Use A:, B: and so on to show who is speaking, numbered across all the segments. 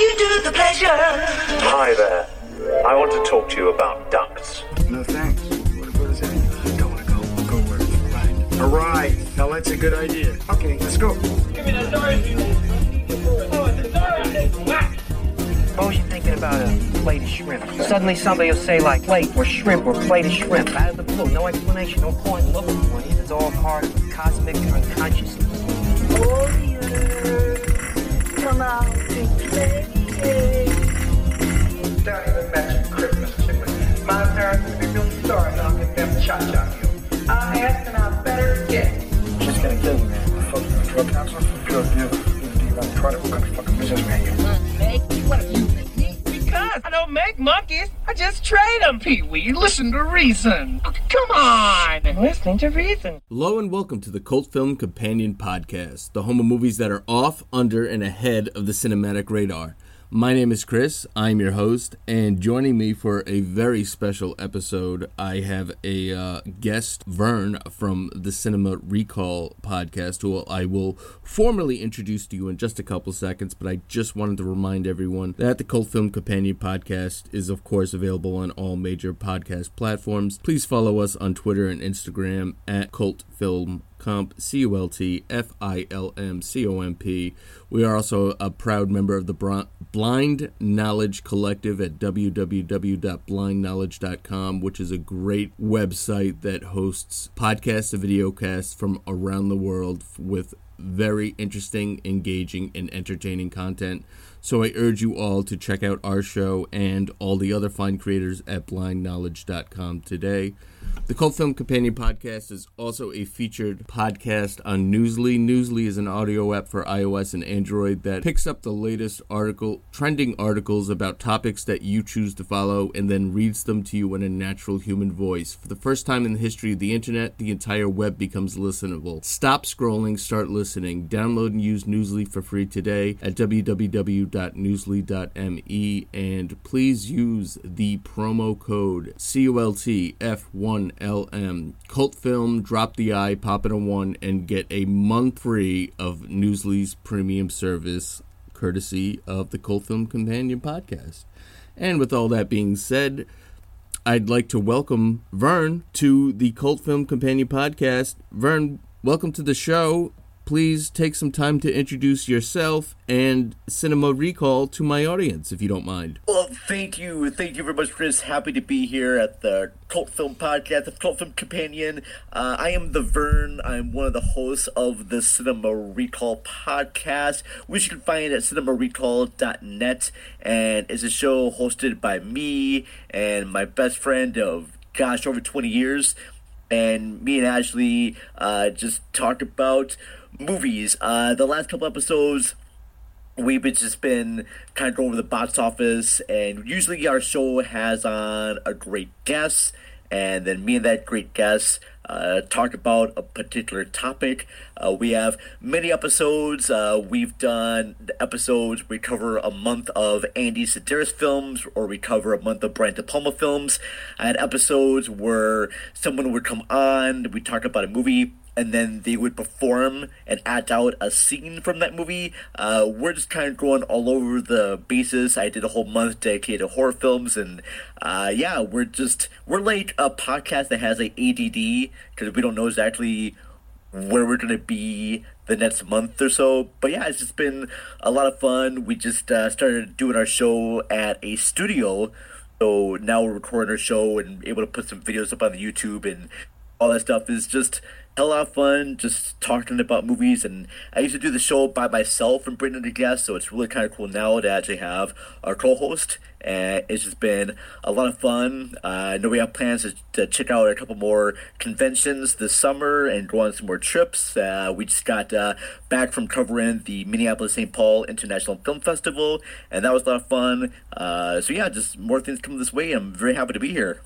A: you do the pleasure.
B: Hi there. I want to talk to you about ducks.
C: No thanks. What, what is that? Don't want to go. Go where it's right. All right. Now that's a good idea. Okay, let's go.
D: Give me that Dorothy. Oh, it's a Dorothy. Whack.
E: Suppose you're thinking about a plate of shrimp. Suddenly somebody will say like plate or shrimp or plate of shrimp out of the blue. No explanation, no point in looking for it. It's all part of the cosmic unconsciousness.
A: Come out and play.
F: Don't even mention Christmas to me. My parents would be real sorry not get them cha-cha you. I asked and I better get.
C: She's gonna kill you, man. Fuck you, drug counselor? Drug dealer. You got credit? What kind of fucking businessman you?
D: Because I don't make monkeys. I just trade them, Pee Wee. Listen to reason. Come on.
E: Listening to reason.
G: Hello and welcome to the Cult Film Companion Podcast, the home of movies that are off, under, and ahead of the cinematic radar. My name is Chris, I'm your host, and joining me for a very special episode, I have a uh, guest, Vern, from the Cinema Recall podcast, who I will formally introduce to you in just a couple seconds, but I just wanted to remind everyone that the Cult Film Companion podcast is, of course, available on all major podcast platforms. Please follow us on Twitter and Instagram at Cult Film Comp, C U L T F I L M C O M P. We are also a proud member of the Blind Knowledge Collective at www.blindknowledge.com, which is a great website that hosts podcasts and videocasts from around the world with very interesting, engaging, and entertaining content. So I urge you all to check out our show and all the other fine creators at blindknowledge.com today. The Cult Film Companion podcast is also a featured podcast on Newsly. Newsly is an audio app for iOS and Android that picks up the latest article, trending articles about topics that you choose to follow and then reads them to you in a natural human voice. For the first time in the history of the internet, the entire web becomes listenable. Stop scrolling, start listening. Download and use Newsly for free today at www.newsly.me and please use the promo code CULTF1 LM. Um, cult film, drop the I, pop in a one, and get a month free of Newsly's premium service, courtesy of the Cult Film Companion podcast. And with all that being said, I'd like to welcome Vern to the Cult Film Companion podcast. Vern, welcome to the show. Please take some time to introduce yourself and Cinema Recall to my audience, if you don't mind.
H: Well, thank you. Thank you very much, Chris. Happy to be here at the Cult Film Podcast, the Cult Film Companion. Uh, I am the Vern. I'm one of the hosts of the Cinema Recall podcast, which you can find at cinemarecall.net. And it's a show hosted by me and my best friend of, gosh, over 20 years. And me and Ashley uh, just talk about movies. Uh, the last couple episodes, we've just been kind of going over the box office, and usually our show has on a great guest, and then me and that great guest uh, talk about a particular topic. Uh, we have many episodes. Uh, we've done episodes. We cover a month of Andy Sidaris films, or we cover a month of Brian De Palma films. I had episodes where someone would come on. We talk about a movie and then they would perform and act out a scene from that movie. Uh, we're just kind of going all over the bases. I did a whole month dedicated to horror films, and uh, yeah, we're just we're like a podcast that has like ADD because we don't know exactly where we're gonna be the next month or so. But yeah, it's just been a lot of fun. We just uh, started doing our show at a studio. So now we're recording our show and able to put some videos up on the YouTube and all that stuff is just a lot of fun just talking about movies and I used to do the show by myself and bring in a guest so it's really kind of cool now to actually have our co-host and it's just been a lot of fun. Uh, I know we have plans to, to, check out a couple more conventions this summer and go on some more trips. Uh, we just got uh, back from covering the Minneapolis St. Paul International Film Festival and that was a lot of fun. Uh, so yeah just more things coming this way. I'm very happy to be here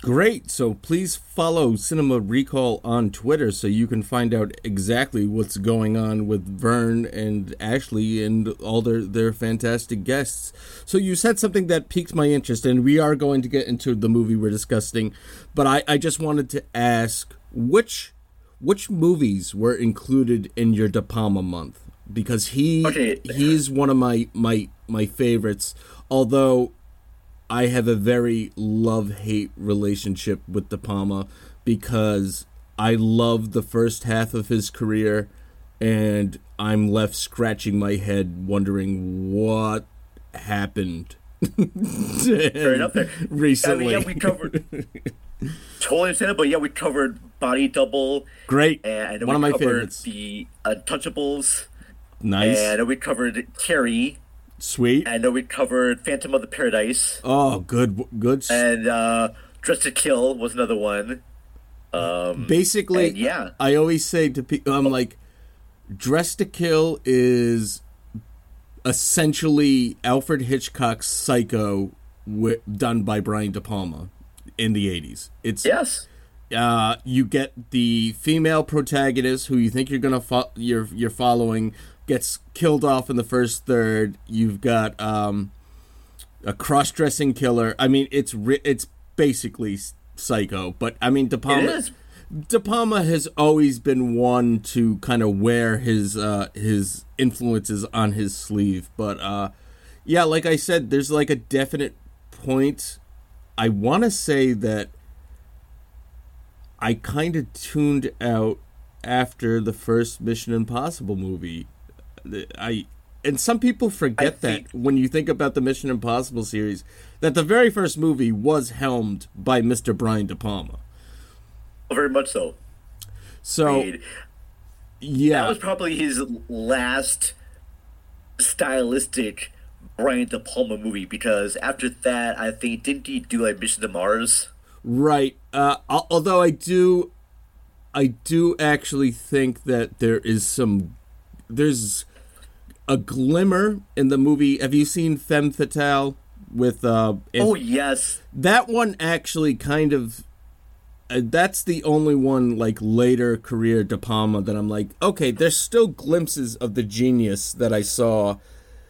G: Great. So please follow Cinema Recall on Twitter so you can find out exactly what's going on with Vern and Ashley and all their, their fantastic guests. So you said something that piqued my interest, and we are going to get into the movie we're discussing. But I, I just wanted to ask which which movies were included in your De Palma month? Because he
H: Okay.
G: he's one of my my my favorites. Although I have a very love hate relationship with De Palma because I love the first half of his career, and I'm left scratching my head wondering what happened.
H: Fair enough. There.
G: Recently,
H: I mean, yeah, we covered. totally understand it, but yeah, we covered Body Double.
G: Great,
H: and
G: one
H: we
G: of my
H: covered
G: favorites.
H: The Untouchables.
G: Nice.
H: And we covered Carrie.
G: Sweet.
H: And I know we covered Phantom of the Paradise.
G: Oh, good, good.
H: And uh, Dress to Kill was another one. Um,
G: Basically,
H: yeah,
G: I always say to people, I'm like, Dress to Kill is essentially Alfred Hitchcock's Psycho done by Brian De Palma in the 80s. It's
H: yes.
G: Uh, you get the female protagonist who you think you're gonna fo- you're you're following gets killed off in the first third. You've got um, a cross-dressing killer. I mean, it's ri- it's basically Psycho, but I mean De Palma. De Palma has always been one to kind of wear his uh, his influences on his sleeve, but uh, yeah, like I said, there's like a definite point. I want to say that I kind of tuned out after the first Mission Impossible movie. I and some people forget that when you think about the Mission Impossible series, that the very first movie was helmed by Mr. Brian De Palma.
H: Very much so.
G: So, yeah,
H: that was probably his last stylistic Brian De Palma movie because after that, I think didn't he do like Mission to Mars?
G: Right. Uh, although I do, I do actually think that there is some, there's a glimmer in the movie. Have you seen Femme Fatale with? Uh,
H: oh yes,
G: that one actually kind of. Uh, that's the only one like later career De Palma that I'm like, okay, there's still glimpses of the genius that I saw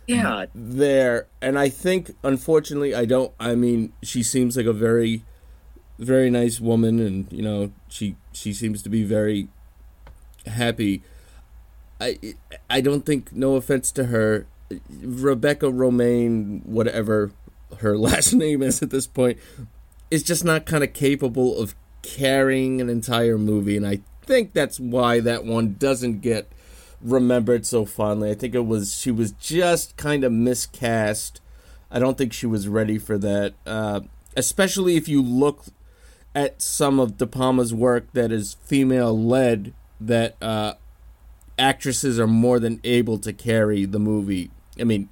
H: yeah
G: there and i think unfortunately i don't i mean she seems like a very very nice woman and you know she she seems to be very happy i i don't think no offense to her rebecca Romijn whatever her last name is at this point is just not kind of capable of carrying an entire movie and i think that's why that one doesn't get remembered so fondly. I think it was she was just kind of miscast. I don't think she was ready for that. Uh, especially if you look at some of De Palma's work that is female led, that uh, actresses are more than able to carry the movie. I mean,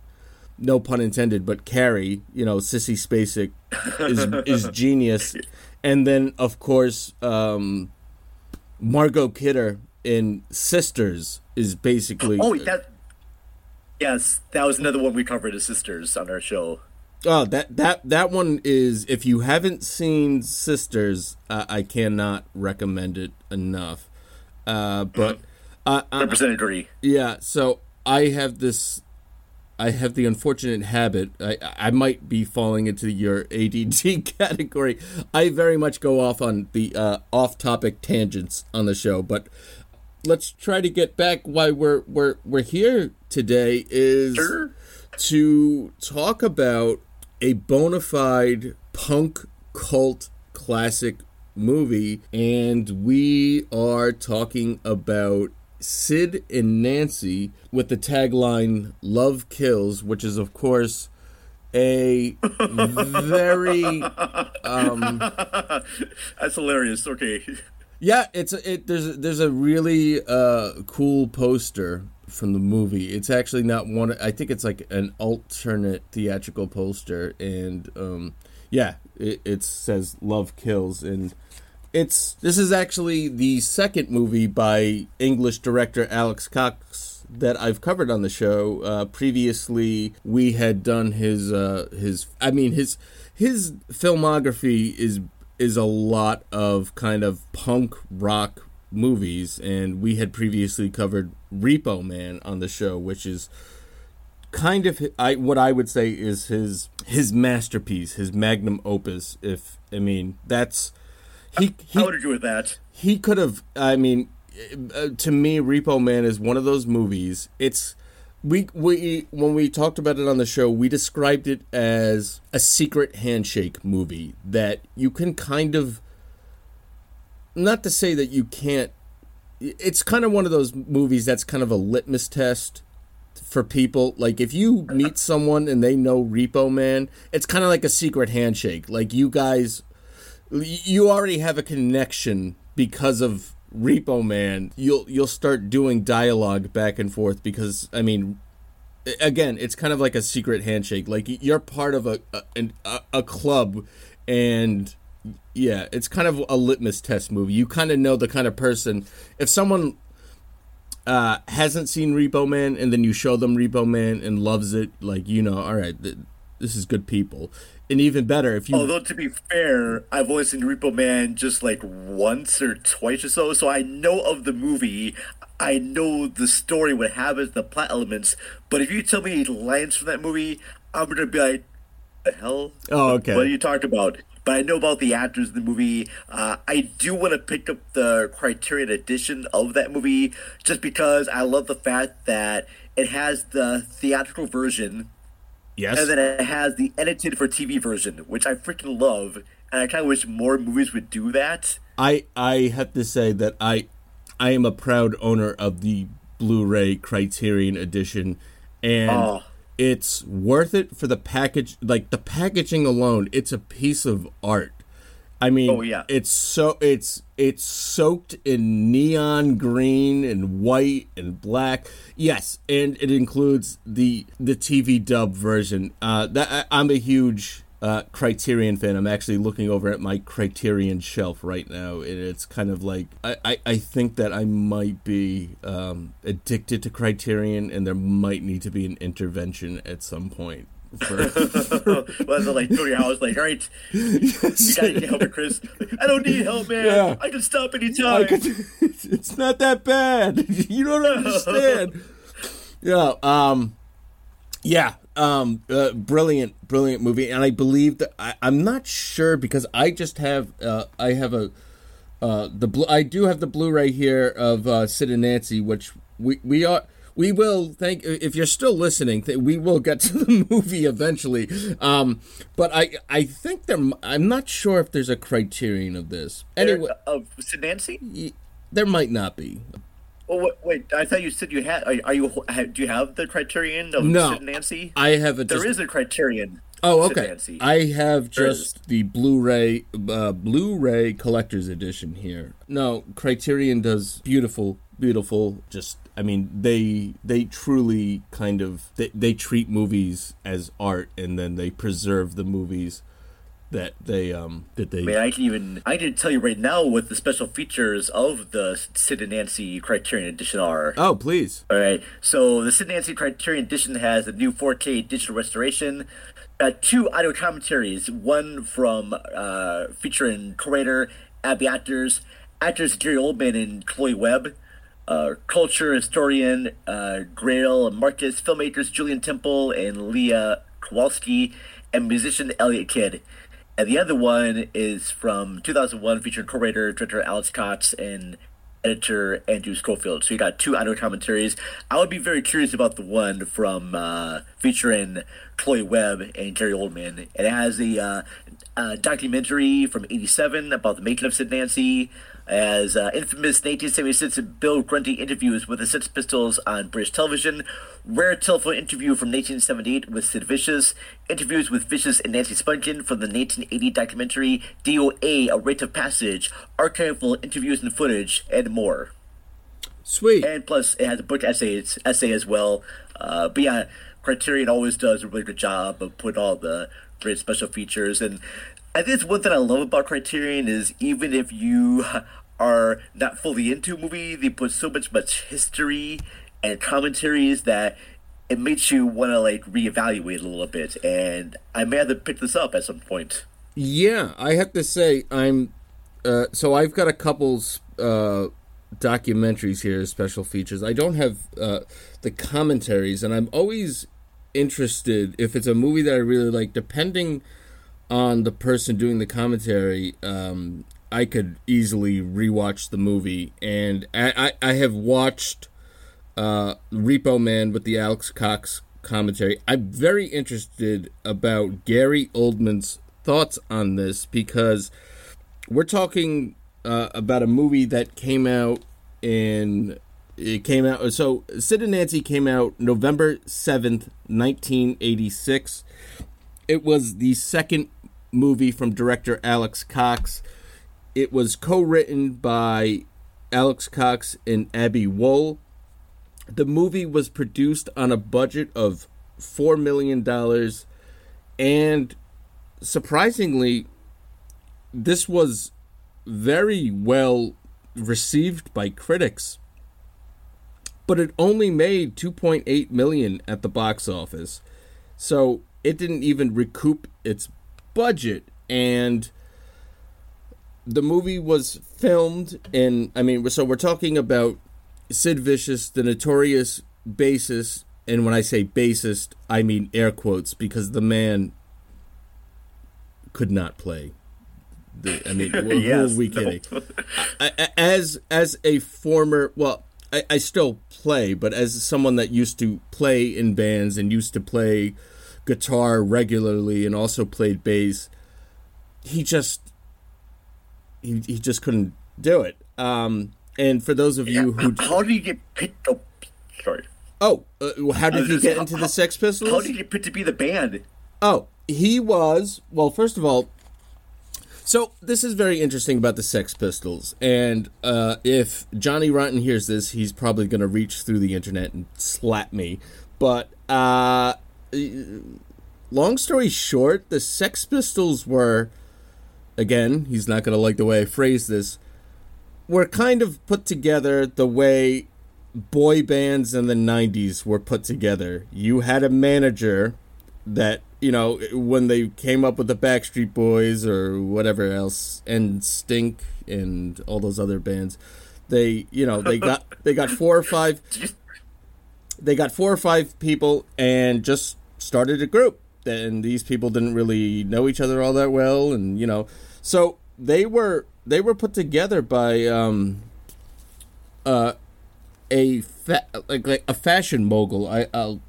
G: no pun intended, but carry. You know, Sissy Spacek is is genius, and then of course um, Margot Kidder in Sisters is basically
H: Oh, that. Yes, that was another one we covered as sisters on our show.
G: Oh, that that that one is. If you haven't seen Sisters, uh, I cannot recommend it enough. Uh, but uh, uh,
H: agree.
G: yeah, so I have this. I have the unfortunate habit. I I might be falling into your ADD category. I very much go off on the uh, off-topic tangents on the show, but let's try to get back why we're we're we're here today is
H: Sure.
G: to talk about a bona fide punk cult classic movie and we are talking about Sid and Nancy with the tagline Love Kills which is of course a very um
H: That's hilarious. Okay.
G: Yeah, it's a, it. There's a, there's a really uh, cool poster from the movie. It's actually not one. I think it's like an alternate theatrical poster, and um, yeah, it, it says "Love Kills," and it's this is actually the second movie by English director Alex Cox that I've covered on the show. Uh, previously, we had done his uh, his. I mean his his filmography is is a lot of kind of punk rock movies, and we had previously covered Repo Man on the show, which is kind of I what I would say is his his masterpiece, his magnum opus. If I mean that's he he
H: I would agree with that.
G: he could have i mean uh, to me repo man is one of those movies it's we we when we talked about it on the show, we described it as a secret handshake movie that you can kind of not to say that you can't it's kind of one of those movies that's kind of a litmus test for people. Like if you meet someone and they know Repo Man, it's kind of like a secret handshake. Like you guys you already have a connection because of Repo Man. You'll you'll start doing dialogue back and forth because I mean again, it's kind of like a secret handshake. Like you're part of a a, a club and yeah, it's kind of a litmus test movie. You kind of know the kind of person. If someone uh, hasn't seen Repo Man and then you show them Repo Man and loves it, like you know, all right, this is good people. And even better if you.
H: Although to be fair, I've only seen Repo Man just like once or twice or so, so I know of the movie. I know the story, what happens, the plot elements. But if you tell me lines from that movie, I'm gonna be like, "The hell?
G: Oh, okay.
H: What are you talking about?" but I know about the actors in the movie. Uh, I do want to pick up the Criterion edition of that movie just because I love the fact that it has the theatrical version.
G: Yes.
H: And then it has the edited for TV version, which I freaking love. And I kind of wish more movies would do that.
G: I I have to say that I I am a proud owner of the Blu-ray Criterion edition, and
H: Oh.
G: it's worth it for the package. Like the packaging alone, it's a piece of art. I mean,
H: Oh, yeah.
G: it's so it's it's soaked in neon green and white and black. Yes, and it includes the the TV dub version. Uh, that I, I'm a huge uh, Criterion fan. I'm actually looking over at my Criterion shelf right now, and it's kind of like I, I, I think that I might be um, addicted to Criterion, and there might need to be an intervention at some point. For,
H: Was it like your house, like, all right, you gotta get help, Chris. I don't need help, man.
G: Yeah.
H: I can stop anytime.
G: could- it's not that bad. You don't understand. yeah. Um. Yeah. Um. Uh, brilliant, brilliant movie, and I believe that I, I'm not sure because I just have uh, I have a uh the blue I do have the Blu-ray here of uh, Sid and Nancy, which we we are. We will thank if you're still listening. We will get to the movie eventually, um, but I I think there. I'm not sure if there's a criterion of this. Anyway,
H: Of Sid Nancy?
G: there might not be.
H: Oh, wait, wait, I thought you said you had. Are, you? Do you have the criterion of
G: No.
H: Sid Nancy?
G: I have a
H: There
G: just,
H: is a criterion.
G: Oh,
H: Sid
G: okay.
H: Nancy.
G: I have just the Blu-ray uh, Blu-ray collector's edition here. No, Criterion does beautiful, beautiful. Just, I mean, they they truly kind of they, they treat movies as art, and then they preserve the movies that they um that they.
H: I mean, I can even I can tell you right now what the special features of the Sid and Nancy Criterion Edition are.
G: Oh, please.
H: All right, so the Sid and Nancy Criterion Edition has a new 4K digital restoration, uh, two audio commentaries, one from uh, featuring co-writer Abby Actors, actors Gary Oldman and Chloe Webb, uh, culture historian uh, Greil Marcus, filmmakers Julien Temple and Leah Kowalski, and musician Elliot Kidd. And the other one is from 2001, featuring co-writer director Alex Cox and editor Andrew Schofield. So you got two audio commentaries. I would be very curious about the one from uh, featuring Chloe Webb and Gary Oldman. It has a uh, uh, documentary from '87 about the making of Sid Nancy. As uh, infamous 1976 Bill Grundy interviews with the Sex Pistols on British television, rare telephone interview from 1978 with Sid Vicious, interviews with Vicious and Nancy Spungen from the 1980 documentary DOA: A Rite of Passage, archival interviews and footage, and more.
G: Sweet.
H: And plus, it has a book essay essay as well. Uh, but yeah, Criterion always does a really good job of putting all the great special features. And I think it's one thing I love about Criterion is even if you are not fully into a movie, they put so much much history and commentaries that it makes you want to like reevaluate a little bit. And I may have to pick this up at some point.
G: Yeah, I have to say I'm. Uh, so I've got a couple uh, documentaries here, special features. I don't have uh, the commentaries, and I'm always interested if it's a movie that I really like. Depending on the person doing the commentary, um, I could easily rewatch the movie, and I, I, I have watched uh, Repo Man with the Alex Cox commentary. I'm very interested about Gary Oldman's thoughts on this because we're talking uh, about a movie that came out in it came out so Sid and Nancy came out November 7th, 1986. It was the second movie from director Alex Cox. It was co-written by Alex Cox and Abbe Wool. The movie was produced on a budget of four million dollars, and surprisingly, this was very well received by critics. But it only made 2.8 million at the box office. So it didn't even recoup its budget and the movie was filmed in I mean so we're talking about Sid Vicious, the notorious bassist, and when I say bassist, I mean air quotes because the man could not play. The, I mean, who
H: Yes,
G: are we
H: no.
G: kidding? I, I- as as a former, well, I, I still play, but as someone that used to play in bands and used to play guitar regularly and also played bass, he just he, he just couldn't do it. Um, and for those of you who
H: How did he get picked up? Sorry.
G: oh, uh, how did he get into the Sex Pistols?
H: How did he get picked to be the band?
G: Oh, he was well. First of all, so this is very interesting about the Sex Pistols, and uh, if Johnny Rotten hears this, he's probably going to reach through the internet and slap me. But uh, Uh, long story short, the Sex Pistols were, again, he's not going to like the way I phrase this, were kind of put together the way boy bands in the 90s were put together. You had a manager that, you know, when they came up with the Backstreet Boys or whatever else, and Stink and all those other bands, they, you know, they got they got four or five they got four or five people and just started a group. And these people didn't really know each other all that well, and you know, so they were they were put together by um, uh, a fa- like like a fashion mogul. I, I'll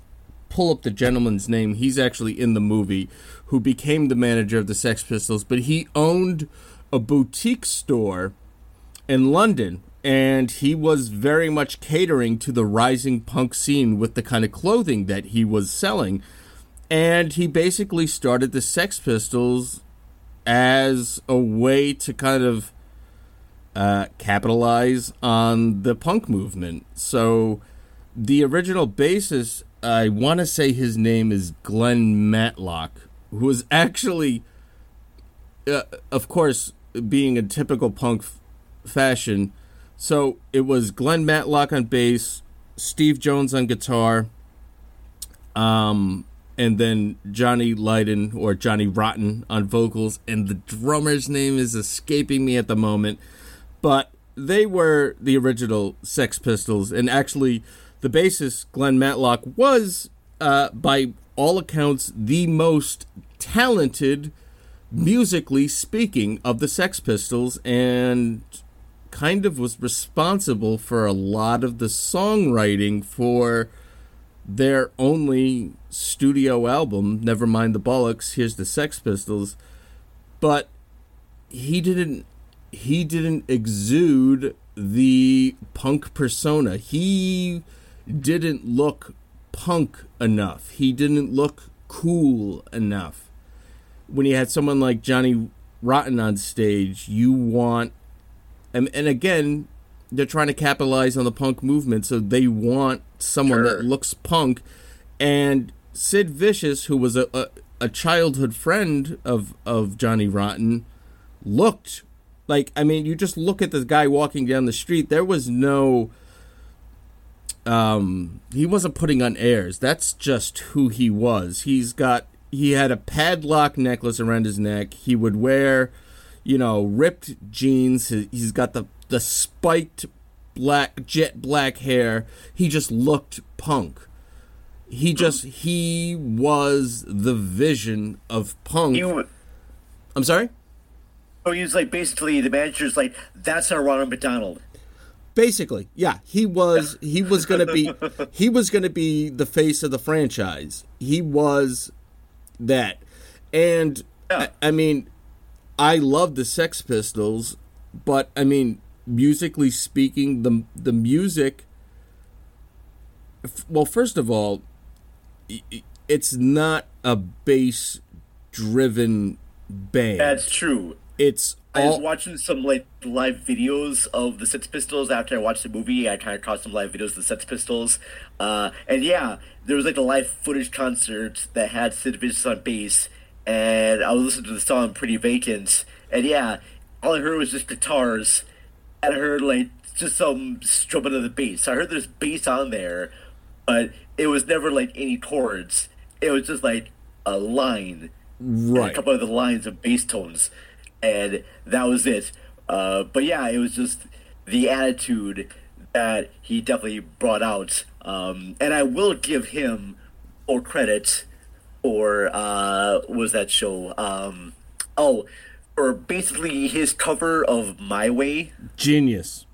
G: pull up the gentleman's name. He's actually in the movie, who became the manager of the Sex Pistols, but he owned a boutique store in London, and he was very much catering to the rising punk scene with the kind of clothing that he was selling. And he basically started the Sex Pistols as a way to kind of uh, capitalize on the punk movement. So the original bassist, I want to say his name is Glenn Matlock, who was actually, uh, of course, being a typical punk f- fashion. So it was Glenn Matlock on bass, Steve Jones on guitar, um, and then Johnny Lydon or Johnny Rotten on vocals, and the drummer's name is escaping me at the moment. But they were the original Sex Pistols, and actually, the bassist Glenn Matlock was, uh, by all accounts, the most talented, musically speaking, of the Sex Pistols, and kind of was responsible for a lot of the songwriting for their only studio album, Never Mind the Bollocks, Here's the Sex Pistols. But he didn't he didn't exude the punk persona. He didn't look punk enough. He didn't look cool enough. When you had someone like Johnny Rotten on stage, you want and, and again, they're trying to capitalize on the punk movement, so they want someone
H: Sure.
G: that looks punk. And Sid Vicious, who was a, a, a childhood friend of, of Johnny Rotten, looked like I mean, you just look at the guy walking down the street. There was no, um, he wasn't putting on airs. That's just who he was. He's got he had a padlock necklace around his neck. He would wear, you know, ripped jeans. He's got the the spiked black jet black hair. He just looked punk. He hmm. just he was the vision of punk.
H: He,
G: I'm sorry.
H: so he was like basically the manager's like, that's our Ronald McDonald.
G: Basically, yeah, he was he was gonna be he was gonna be the face of the franchise. He was that, and I, I mean, I love the Sex Pistols, but I mean, musically speaking, the the music. Well, first of all, it's not a bass driven band.
H: That's true.
G: it's
H: I was watching some like live videos of the Sex Pistols after I watched the movie. I kind of caught some live videos of the Sex Pistols, uh, and yeah, there was like a live footage concert that had Sid Vicious on bass, and I was listening to the song "Pretty Vacant," and yeah, all I heard was just guitars, and I heard like just some strumming of the bass. I heard there's bass on there, but it was never like any chords. It was just like a line
G: right.
H: a couple of the lines of bass tones, and that was it. Uh, but yeah, it was just the attitude that he definitely brought out, um, and I will give him or credit or uh, was that show? Um, oh, for basically his cover of "My Way."
G: Genius.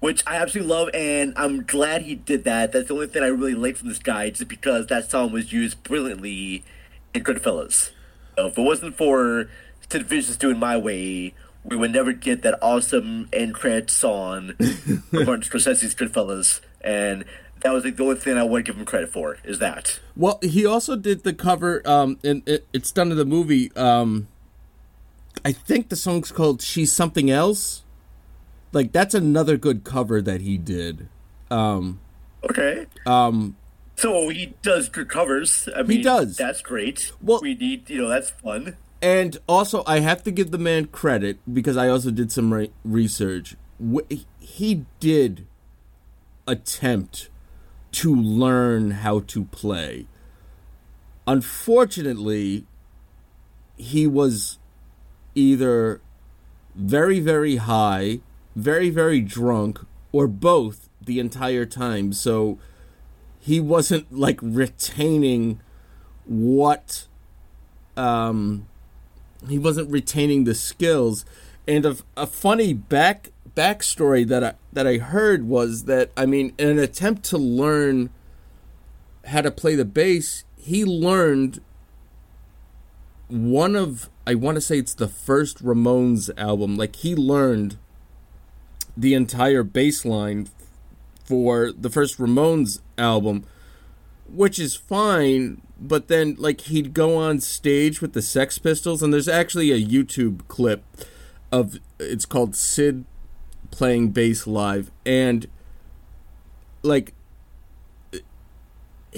H: which I absolutely love, and I'm glad he did that. That's the only thing I really like from this guy, just because that song was used brilliantly in Goodfellas. So if it wasn't for Sid Vicious doing My Way, we would never get that awesome end credit song from Martin Scorsese's Goodfellas, and that was like the only thing I want to give him credit for is that.
G: Well, he also did the cover, um, and it, it's done in the movie. Um, I think the song's called "She's Something Else." Like that's another good cover that he did. Um,
H: Okay.
G: um,
H: So he does good covers. I mean, he
G: does.
H: That's great.
G: Well-
H: we need, you know, that's fun.
G: and also, I have to give the man credit because I also did some re- research. He did attempt to learn how to play. Unfortunately, he was either very, very high, very, very drunk, or both the entire time. So he wasn't like retaining what um he wasn't retaining the skills and a, a funny back backstory that I that I heard was that I mean in an attempt to learn how to play the bass he learned one of I want to say it's the first Ramones album like he learned the entire bass line for the first Ramones album which is fine but then like he'd go on stage with the Sex Pistols and there's actually a YouTube clip of it's called Sid playing bass live and like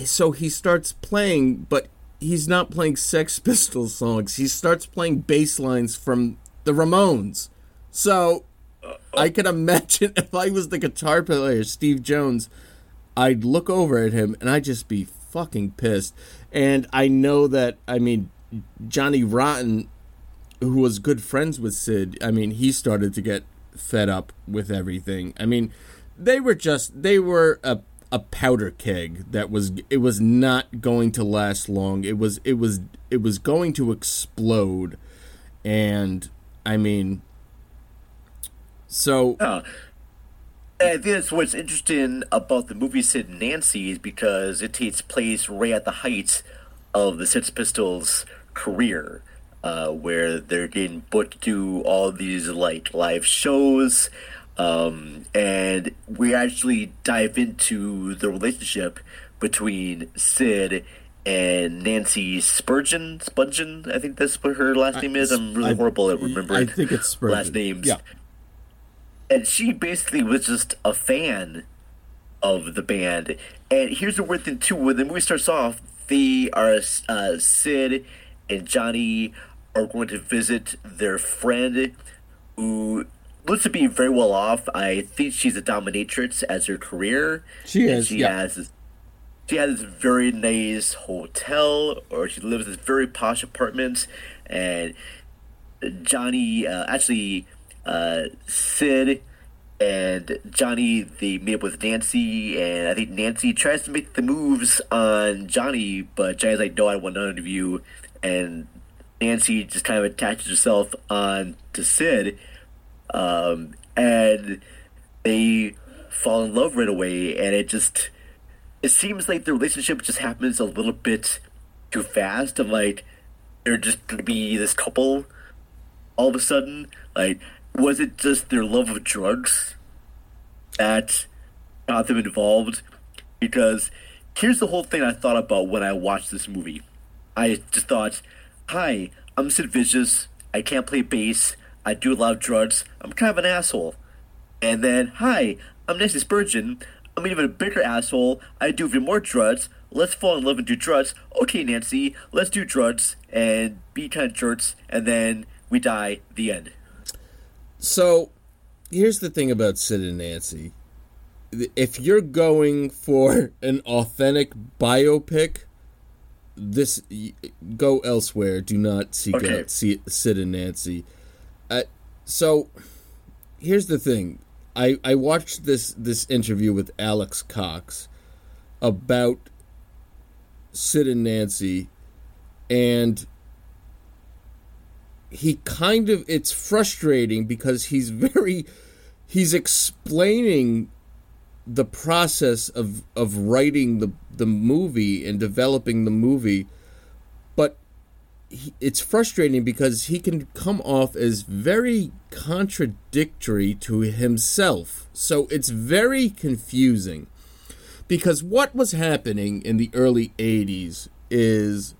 G: so he starts playing but he's not playing Sex Pistols songs he starts playing bass lines from the Ramones so uh, I can imagine if I was the guitar player Steve Jones I'd look over at him and I'd just be fucking pissed. And I know that, I mean, Johnny Rotten, who was good friends with Sid, I mean, he started to get fed up with everything. I mean, they were just, they were a, a powder keg that was, it was not going to last long. It was, it was, it was going to explode. And, I mean, so,
H: Uh, I think that's what's interesting about the movie Sid Nancy is because it takes place right at the height of the Sex Pistols' career, uh, where they're getting booked to do all these like live shows, um, and we actually dive into the relationship between Sid and Nancy Spurgeon. Spurgeon, I think that's what her last name is. I'm really
G: I-
H: horrible at remembering
G: I think it's Spurgeon.
H: last names
G: Yeah.
H: and she basically was just a fan of the band. And here's the weird thing too: when the movie starts off, they are uh, Sid and Johnny are going to visit their friend, who looks to be very well off. I think she's a dominatrix as her career.
G: She is,
H: She
G: yeah.
H: has this. She has this very nice hotel, or she lives in this very posh apartment, and Johnny, uh, actually, uh, Sid and Johnny, they meet up with Nancy, and I think Nancy tries to make the moves on Johnny, but Johnny's like, no, I want none of you. And Nancy just kind of attaches herself on to Sid. Um, and they fall in love right away, and it just it seems like the relationship just happens a little bit too fast, and like they're just gonna be this couple all of a sudden. Like, was it just their love of drugs that got them involved? Because here's the whole thing I thought about when I watched this movie. I just thought, hi, I'm Sid Vicious. I can't play bass. I do a lot of drugs. I'm kind of an asshole. And then, hi, I'm Nancy Spurgeon. I'm even a bigger asshole. I do even more drugs. Let's fall in love and do drugs. Okay, Nancy, let's do drugs and be kind of jerks. And then we die. The end.
G: So, here's the thing about Sid and Nancy. If you're going for an authentic biopic, this go elsewhere. Do not seek
H: Okay.
G: out see, Sid and Nancy. So, here's the thing. I, I watched this this interview with Alex Cox about Sid and Nancy, and he kind of it's frustrating because he's very he's explaining the process of of writing the the movie and developing the movie it's frustrating because he can come off as very contradictory to himself so it's very confusing because what was happening in the early 80s is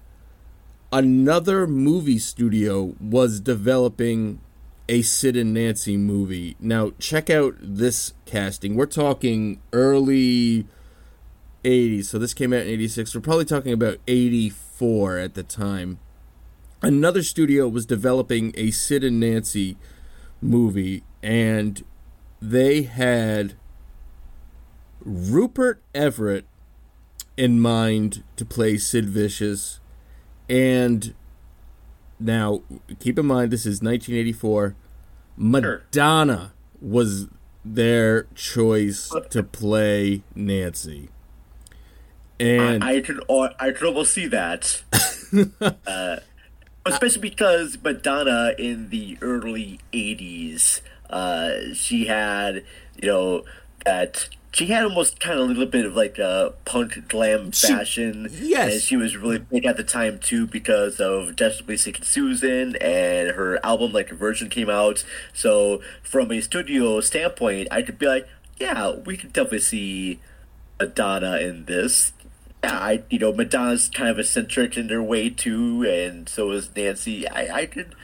G: another movie studio was developing a Sid and Nancy movie. Now, check out this casting. We're talking early 80s. So this came out in 86. We're probably talking about 84 at the time. Another studio was developing a Sid and Nancy movie, and they had Rupert Everett in mind to play Sid Vicious. And now, keep in mind, this is 1984. Madonna was their choice to play Nancy. And
H: I could I could almost see that. uh, especially because Madonna in the early '80s, uh, she had you know that she had almost kind of a little bit of like a punk glam
G: She-
H: fashion.
G: yes.
H: and she was really big at the time too because of Desperately Seeking Susan and her album like Version came out. So from a studio standpoint, I could be like, yeah, we could definitely see Madonna in this. Yeah, I you know Madonna's kind of eccentric in their way too, and so is Nancy. I I could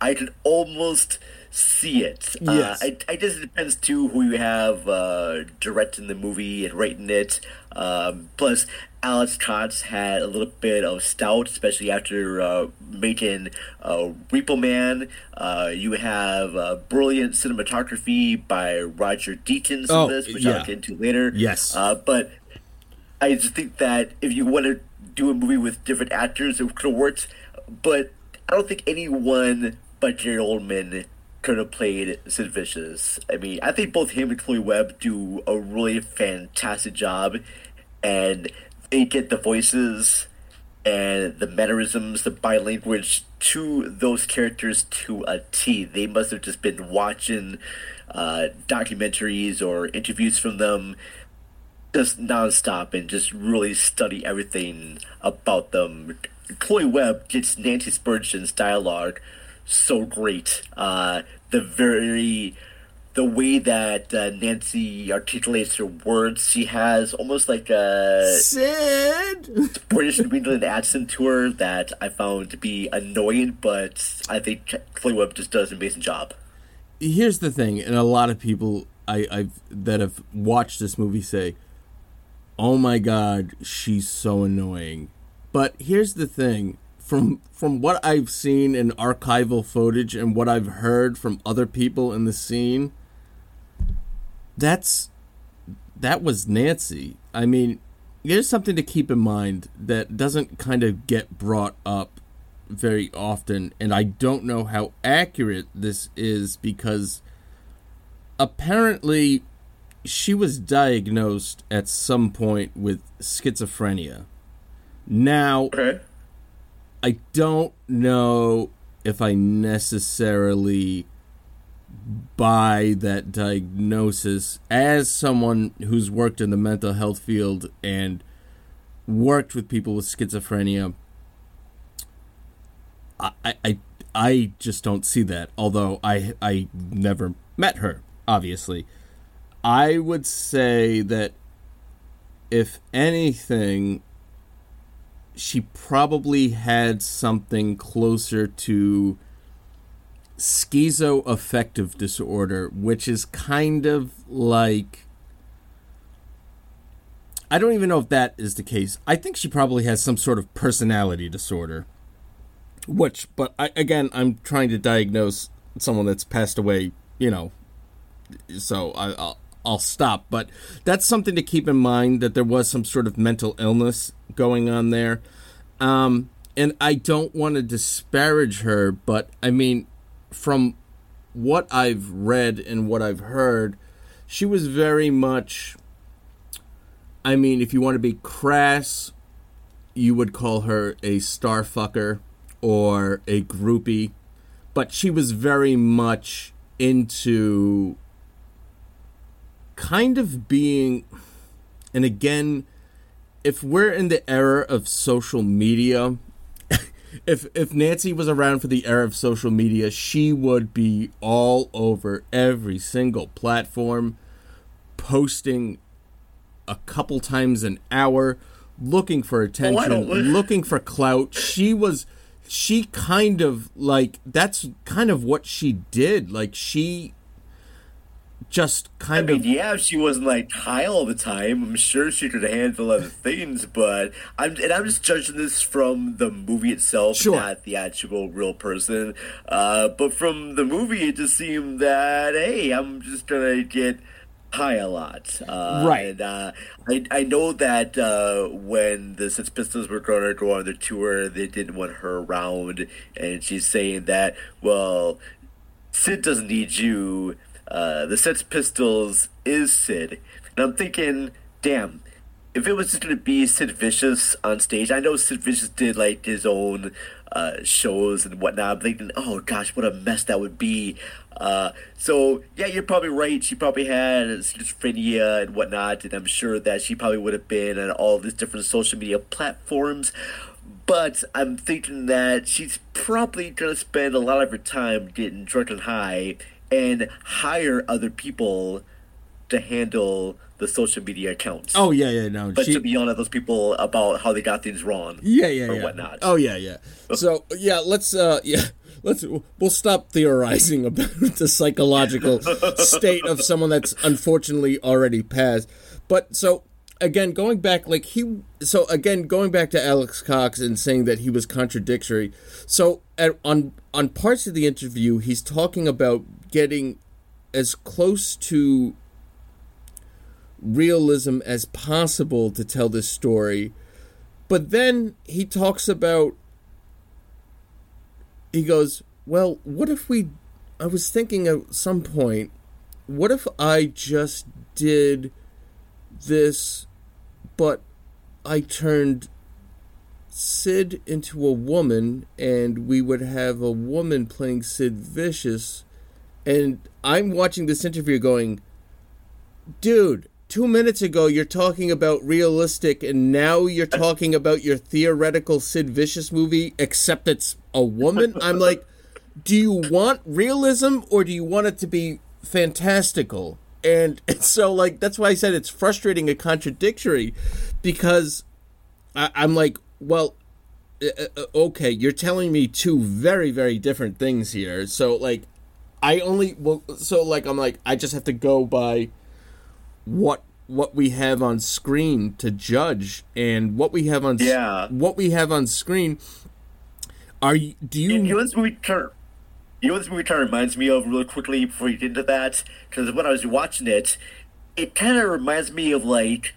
H: I could almost see it.
G: Yes.
H: Uh, I I guess it depends too who you have uh, directing the movie and writing it. Um, plus, Alex Cox had a little bit of stout, especially after uh, making uh, Repo Man. Uh, you have uh, brilliant cinematography by Roger Deakins
G: Oh,
H: in this, which
G: yeah.
H: I'll get into later.
G: Yes.
H: Uh, but I just think that if you want to do a movie with different actors, it could have worked. But I don't think anyone but Gary Oldman could have played Sid Vicious. I mean, I think both him and Chloe Webb do a really fantastic job, and they get the voices and the mannerisms, the body language to those characters to a T. They must have just been watching uh, documentaries or interviews from them just nonstop and just really study everything about them. Chloe Webb gets Nancy Spurgeon's dialogue so great. Uh, the very the way that uh, Nancy articulates her words, she has almost like a
G: Sid.
H: British New England accent to her that I found to be annoying, but I think Chloe Webb just does an amazing job.
G: Here's the thing, and a lot of people I, I've that have watched this movie say, "Oh my God, she's so annoying." But here's the thing: from from what I've seen in archival footage and what I've heard from other people in the scene, that's that was Nancy. I mean, there's something to keep in mind that doesn't kind of get brought up very often, and I don't know how accurate this is because apparently she was diagnosed at some point with schizophrenia. Now,
H: Okay.
G: I don't know if I necessarily buy that diagnosis as someone who's worked in the mental health field and worked with people with schizophrenia. I, I, I just don't see that. Although I, I never met her, obviously. I would say that if anything, she probably had something closer to schizoaffective disorder, which is kind of like. I don't even know if that is the case. I think she probably has some sort of personality disorder. Which, but I, again, I'm trying to diagnose someone that's passed away, you know, so I, I'll, I'll stop. But that's something to keep in mind that there was some sort of mental illness going on there. Um, and I don't want to disparage her, but I mean, from what I've read and what I've heard, she was very much. I mean, if you want to be crass, you would call her a starfucker or a groupie, but she was very much into kind of being. And again, if we're in the era of social media, if if Nancy was around for the era of social media, she would be all over every single platform, posting a couple times an hour, looking for attention, looking for clout. She was she kind of like that's kind of what she did. Like she just kind
H: I mean,
G: of
H: yeah, she wasn't like high all the time, I'm sure she could handle other things. But I'm and I'm just judging this from the movie itself,
G: Sure.
H: not the actual real person. Uh, but from the movie, it just seemed that hey, I'm just gonna get high a lot. Uh,
G: Right.
H: And uh, I I know that uh, when the Sex Pistols were going to go on their tour, they didn't want her around, and she's saying that well. Sid doesn't need you. Uh, the Sex Pistols is Sid. And I'm thinking, damn, if it was just going to be Sid Vicious on stage, I know Sid Vicious did like his own uh, shows and whatnot. I'm thinking, oh gosh, what a mess that would be. Uh, so, yeah, you're probably right. She probably had schizophrenia and whatnot, and I'm sure that she probably would have been on all these different social media platforms. But I'm thinking that she's probably going to spend a lot of her time getting drunk and high and hire other people to handle the social media accounts.
G: oh yeah yeah no
H: but
G: she,
H: to be honest, those people about how they got things wrong.
G: yeah yeah
H: or
G: yeah
H: whatnot.
G: oh yeah yeah so yeah let's uh yeah let's we'll stop theorizing about the psychological state of someone that's unfortunately already passed but so again going back like he so again going back to alex cox and saying that he was contradictory so at, on on parts of the interview he's talking about getting as close to realism as possible to tell this story. But then he talks about he goes, Well, what if we I was thinking at some point, what if I just did this but I turned Sid into a woman and we would have a woman playing Sid Vicious and I'm watching this interview going, dude, two minutes ago you're talking about realistic, and now you're talking about your theoretical Sid Vicious movie, except it's a woman. I'm like, do you want realism or do you want it to be fantastical? And so, like, that's why I said it's frustrating and contradictory because I, I'm like, well, uh, uh, okay, you're telling me two very, very different things here. So, like, I only well, so like I'm like I just have to go by what what we have on screen to judge and what we have on
H: Yeah.
G: what we have on screen. Are you? Do you?
H: You know this movie turn? You know this movie kind of reminds me of really quickly before you get into that? Because when I was watching it, it kind of reminds me of like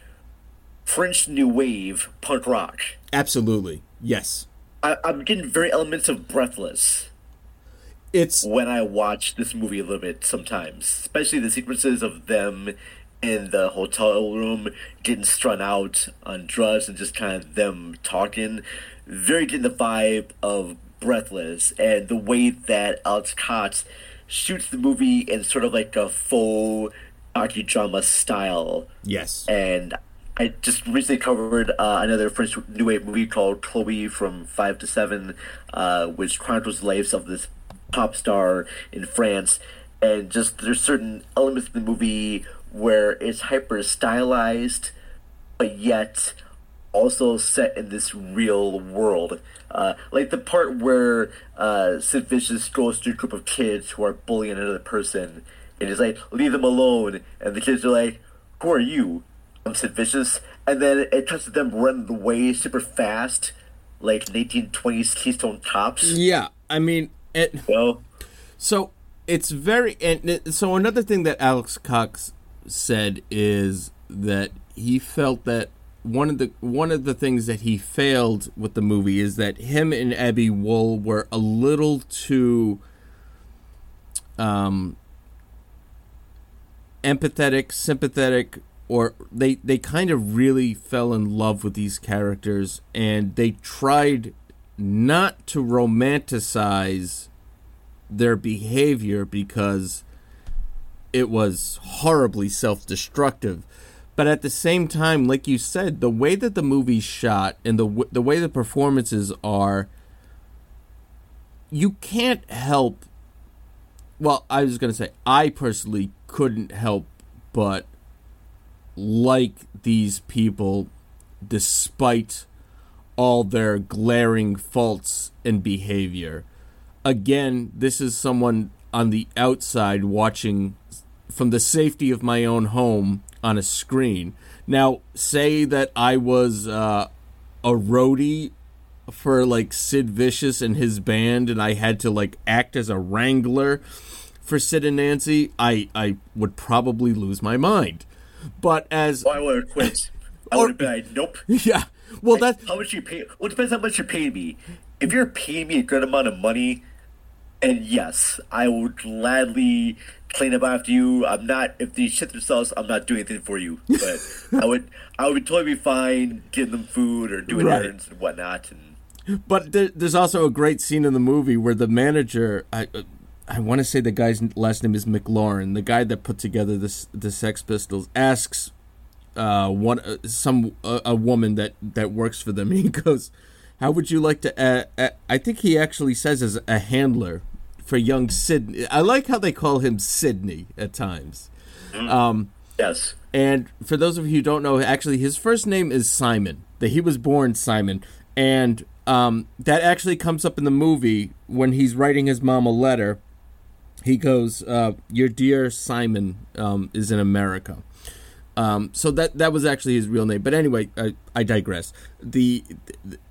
H: French New Wave punk rock.
G: Absolutely, yes.
H: I, I'm getting very elements of Breathless
G: It's
H: when I watch this movie a little bit sometimes, especially the sequences of them in the hotel room getting strung out on drugs and just kind of them talking. Very getting the vibe of Breathless and the way that Alex Cox shoots the movie in sort of like a faux docudrama style.
G: Yes.
H: And I just recently covered uh, another French New Wave movie called Chloe from Five to Seven, uh, which chronicles the lives of this pop star in France. And just there's certain elements in the movie where it's hyper stylized, but yet also set in this real world. Uh, like the part where uh, Sid Vicious goes to a group of kids who are bullying another person, and he's like, "Leave them alone," and the kids are like, "Who are you?" I'm Sid Vicious, and then it cuts to them running away super fast, like 1920s Keystone Cops.
G: Yeah, I mean, it.
H: Well,
G: So it's very and it- so another thing that Alex Cox said is that he felt that one of the one of the things that he failed with the movie is that him and Abbe Wool were a little too um empathetic, sympathetic or they they kind of really fell in love with these characters and they tried not to romanticize their behavior because it was horribly self-destructive. But at the same time like you said the way that the movie's shot and the w- the way the performances are you can't help well i was going to say i personally couldn't help but like these people despite all their glaring faults and behavior again, this is someone on the outside watching from the safety of my own home on a screen. Now, say that I was uh, a roadie for like Sid Vicious and his band, and I had to like act as a wrangler for Sid and Nancy, I I would probably lose my mind. But as
H: I would have quit. I would have been like, nope.
G: yeah, well that
H: How much you pay? Well, it depends how much you're paying me. If you're paying me a good amount of money, and yes, I would gladly clean up after you. I'm not. If they shit themselves, I'm not doing anything for you. But I would. I would totally be fine getting them food or doing
G: Right.
H: errands and whatnot. And
G: But there, there's also a great scene in the movie where the manager, I, I want to say the guy's last name is McLaren, the guy that put together this the Sex Pistols, asks uh, one uh, some uh, a woman that that works for them. He goes, "How would you like to?" Uh, uh, I think he actually says as a handler for young Sydney. I like how they call him Sydney at times.
H: Um, yes,
G: And for those of you who don't know, actually, his first name is Simon. That he was born Simon, and um, that actually comes up in the movie when he's writing his mom a letter. He goes, uh, "Your dear Simon um, is in America." Um, so that that was actually his real name. But anyway, I, I digress. The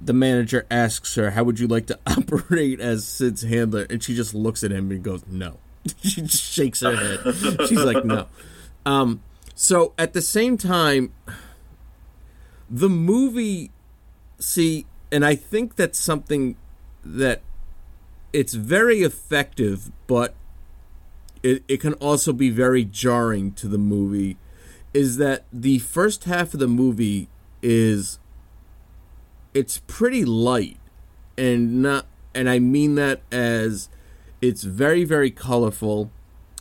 G: the manager asks her, "How would you like to operate as Sid's handler?" And she just looks at him and goes, "No." she just shakes her head. She's like, "No." Um, so at the same time, the movie, see, and I think that's something that it's very effective, but it, it can also be very jarring to the movie. Is that the first half of the movie is it's pretty light and not and I mean that as it's very very colorful.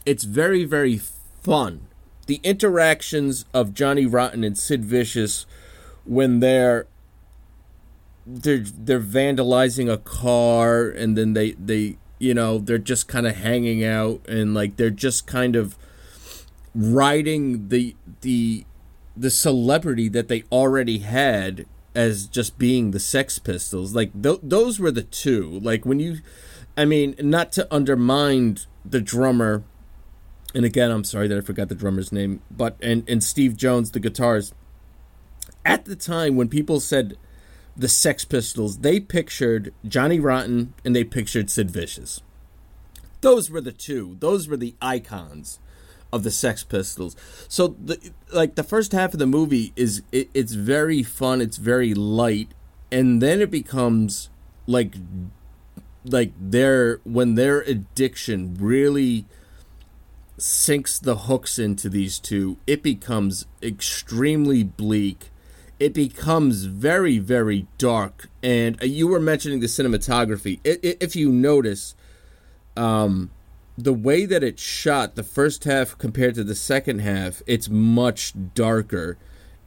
G: It's very very fun. The interactions of Johnny Rotten and Sid Vicious when they're they're they're vandalizing a car and then they they you know they're just kind of hanging out and like they're just kind of riding the the the celebrity that they already had as just being the Sex Pistols. Like th- those were the two. Like when you, I mean, not to undermine the drummer. And again, I'm sorry that I forgot the drummer's name, but and and Steve Jones, the guitars. At the time when people said the Sex Pistols, they pictured Johnny Rotten and they pictured Sid Vicious. Those were the two. Those were the icons of the Sex Pistols. So the like the first half of the movie is it, it's very fun, it's very light, and then it becomes like like their when their addiction really sinks the hooks into these two, it becomes extremely bleak. It becomes very, very dark. And uh, you were mentioning the cinematography. If you notice, um, the way that it's shot, the first half compared to the second half, it's much darker,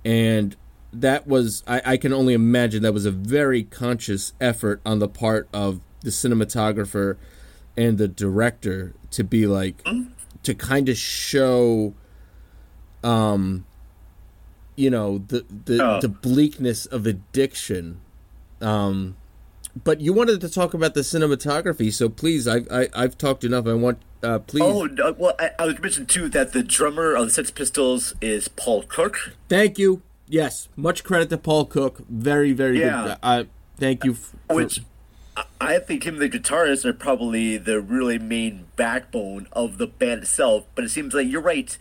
G: and that was I, I can only imagine that was a very conscious effort on the part of the cinematographer and the director to be like to kind of show um you know the the,
H: Oh.
G: the bleakness of addiction um but you wanted to talk about the cinematography so please i, I i've talked enough i want uh please
H: Oh no, well, I, I was mentioning too that the drummer of the Sex Pistols is Paul Cook.
G: thank you yes much credit to paul cook very very
H: Yeah.
G: good uh, thank you for,
H: Which I- I think him and the guitarist are probably the really main backbone of the band itself. But it seems like you're right.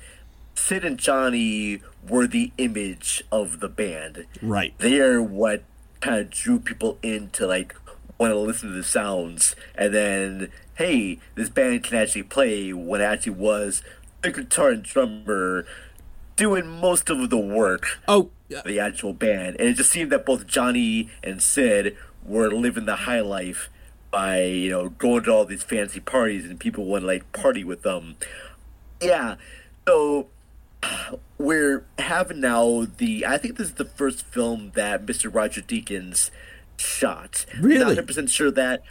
H: Sid and Johnny were the image of the band.
G: right
H: They are what kind of drew people into like want to listen to the sounds. And then, hey, this band can actually play when it actually was the guitar and drummer doing most of the work
G: oh yeah.
H: the actual band. And it just seemed that both Johnny and Sid were living the high life by, you know, going to all these fancy parties and people want to like party with them. Yeah. So we're having now the I think this is the first film that Mr. Roger Deakins shot.
G: Really?
H: Not 100% sure that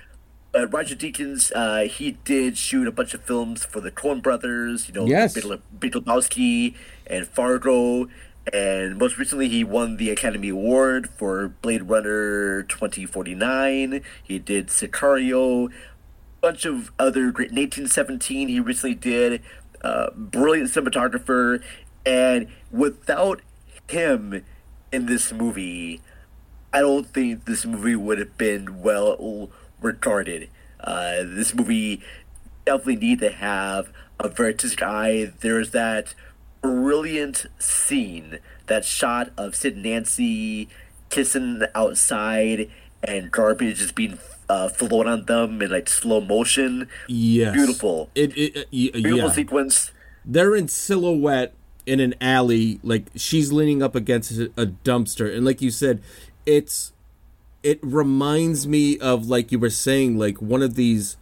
H: uh, Roger Deakins, uh, he did shoot a bunch of films for the Coen Brothers, you know,
G: Yes.
H: Big, Le- Big Lebowski and Fargo, and most recently he won the Academy Award for Blade Runner 2049. He did Sicario, a bunch of other great. 1917 he recently did. Uh, brilliant cinematographer, and without him in this movie, I don't think this movie would have been well regarded. Uh, this movie definitely need to have a very artistic eye. There's that brilliant scene, that shot of Sid and Nancy kissing outside and garbage just being uh, thrown on them in like slow motion.
G: yes
H: Beautiful.
G: it, it, uh, y-
H: Beautiful
G: yeah
H: sequence.
G: they're in silhouette in an alley like she's leaning up against a dumpster and like you said it's it reminds me of like you were saying like one of these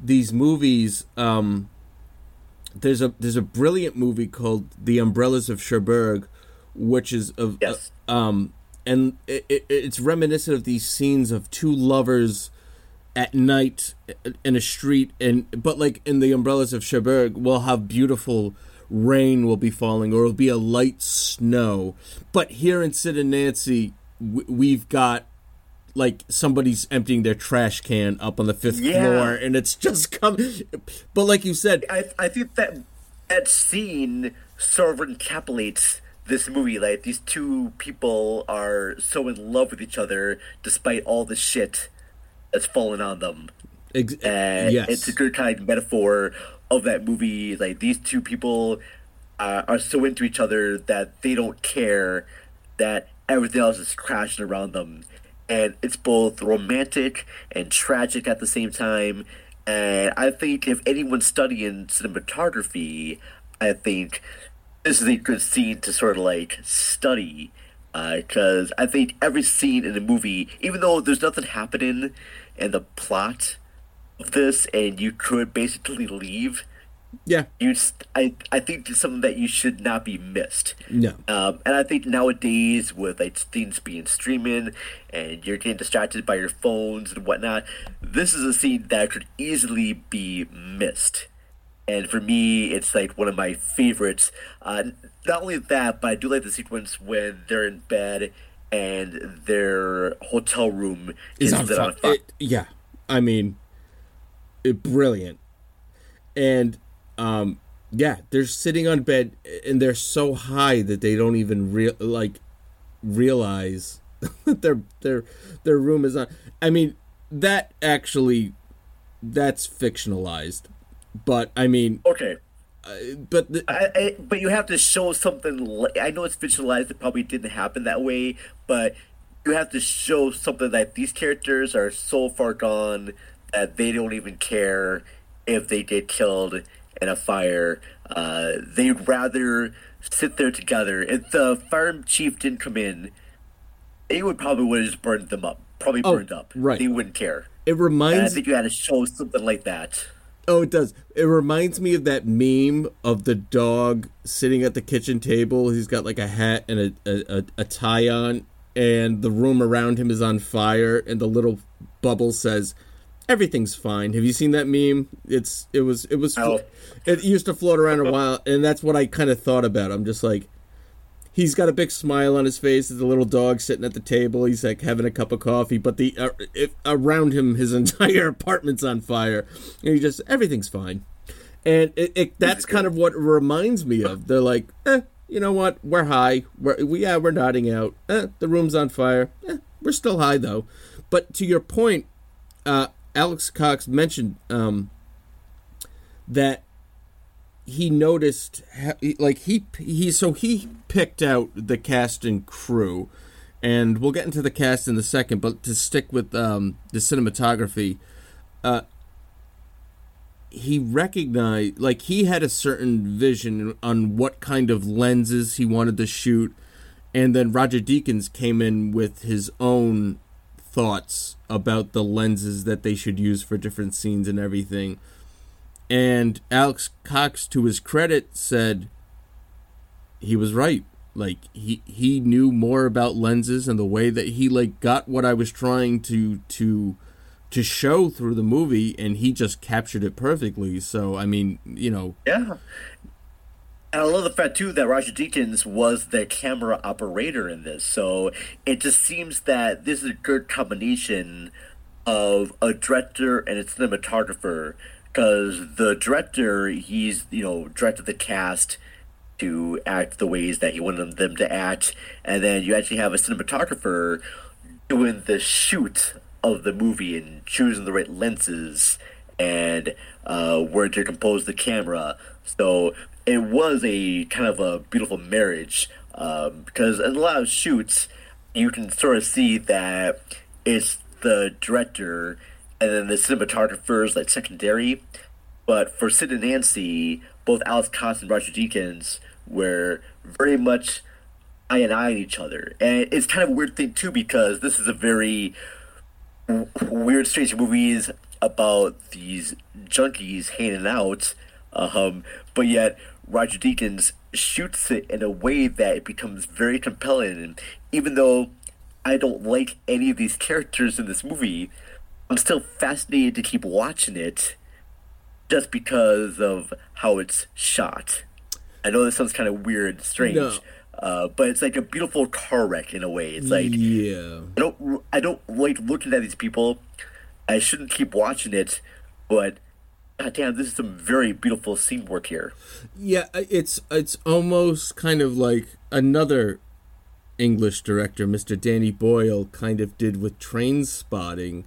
G: these movies um there's a there's a brilliant movie called The Umbrellas of Cherbourg which is of
H: Yes.
G: um and it, it, it's reminiscent of these scenes of two lovers at night in a street and but like in the umbrellas of Cherbourg we'll have beautiful rain will be falling or it'll be a light snow but here in Sid and Nancy w- we've got like somebody's emptying their trash can up on the fifth
H: Yeah.
G: floor and it's just come but like you said
H: I I think that that scene sort of encapsulates this movie. Like these two people are so in love with each other despite all the shit that's fallen on them.
G: ex-
H: And
G: yes
H: it's a good kind of metaphor of that movie. Like these two people uh, are so into each other that they don't care that everything else is crashing around them, and it's both romantic and tragic at the same time. And I think if anyone's studying cinematography, I think this is a good scene to sort of like study uh, because I think every scene in the movie, even though there's nothing happening in the plot of this, and you could basically leave,
G: yeah
H: you I I think it's something that you should not be missed.
G: no
H: Um, and I think nowadays with like things being streaming and you're getting distracted by your phones and whatnot, this is a scene that could easily be missed. And for me, it's like one of my favorites. Uh, not only that, but I do like the sequence when they're in bed and their hotel room
G: is
H: is
G: on
H: lit
G: fire.
H: on fire.
G: It, yeah, I mean, it brilliant, and um, yeah, they're sitting on bed and they're so high that they don't even real like realize that their their their room is on. I mean, that actually that's fictionalized, but I mean,
H: Okay.
G: but the,
H: I, I, but you have to show something. I know it's fictionalized; it probably didn't happen that way. But you have to show something that these characters are so far gone that they don't even care if they get killed in a fire. Uh, they'd rather sit there together. If the fire chief didn't come in, they would probably would have just burned them up. Probably
G: Oh,
H: burned up.
G: right.
H: They wouldn't care.
G: it
H: And I
G: reminds
H: think you had to show something like that.
G: Oh, it does. It reminds me of that meme of the dog sitting at the kitchen table. He's got like a hat and a, a, a tie on, and the room around him is on fire, and the little bubble says, "Everything's fine." Have you seen that meme? It's it was it was
H: Oh.
G: it used to float around a while, and that's what I kind of thought about. I'm just like, he's got a big smile on his face. There's a little dog sitting at the table. He's like having a cup of coffee, but the uh, if, around him, his entire apartment's on fire, and he just everything's fine. And it, it that's kind of what it reminds me of. They're like, eh, you know what? We're high. We're we, yeah, we're nodding out. Eh, the room's on fire. Eh, we're still high though. But to your point, uh, Alex Cox mentioned um, that he noticed like he he so he picked out the cast and crew and we'll get into the cast in a second but to stick with um, the cinematography uh, he recognized like he had a certain vision on what kind of lenses he wanted to shoot and then roger deakins came in with his own thoughts about the lenses that they should use for different scenes and everything and Alex Cox, to his credit, said he was right. Like he he knew more about lenses and the way that he like got what I was trying to to to show through the movie, and he just captured it perfectly. So I mean, you know,
H: Yeah. And I love the fact too that Roger Deakins was the camera operator in this. So it just seems that this is a good combination of a director and a cinematographer. Because the director, he's you know directed the cast to act the ways that he wanted them to act, and then you actually have a cinematographer doing the shoot of the movie and choosing the right lenses and uh, where to compose the camera. So it was a kind of a beautiful marriage um, because in a lot of shoots you can sort of see that it's the director and then the cinematographer is like secondary. But for Sid and Nancy, both Alex Cox and Roger Deakins were very much eye and eye each other. And it's kind of a weird thing too because this is a very weird, strange movies about these junkies hanging out. Um, but yet Roger Deakins shoots it in a way that it becomes very compelling. And even though I don't like any of these characters in this movie, I'm still fascinated to keep watching it just because of how it's shot. I know this sounds kind of weird, strange,
G: No.
H: uh, but it's like a beautiful car wreck in a way. It's like
G: yeah,
H: I don't I don't like looking at these people. I shouldn't keep watching it, but goddamn, this is some very beautiful scene work here.
G: yeah. Uh, it's it's almost kind of like another English director, Mr. Danny Boyle, kind of did with Trainspotting,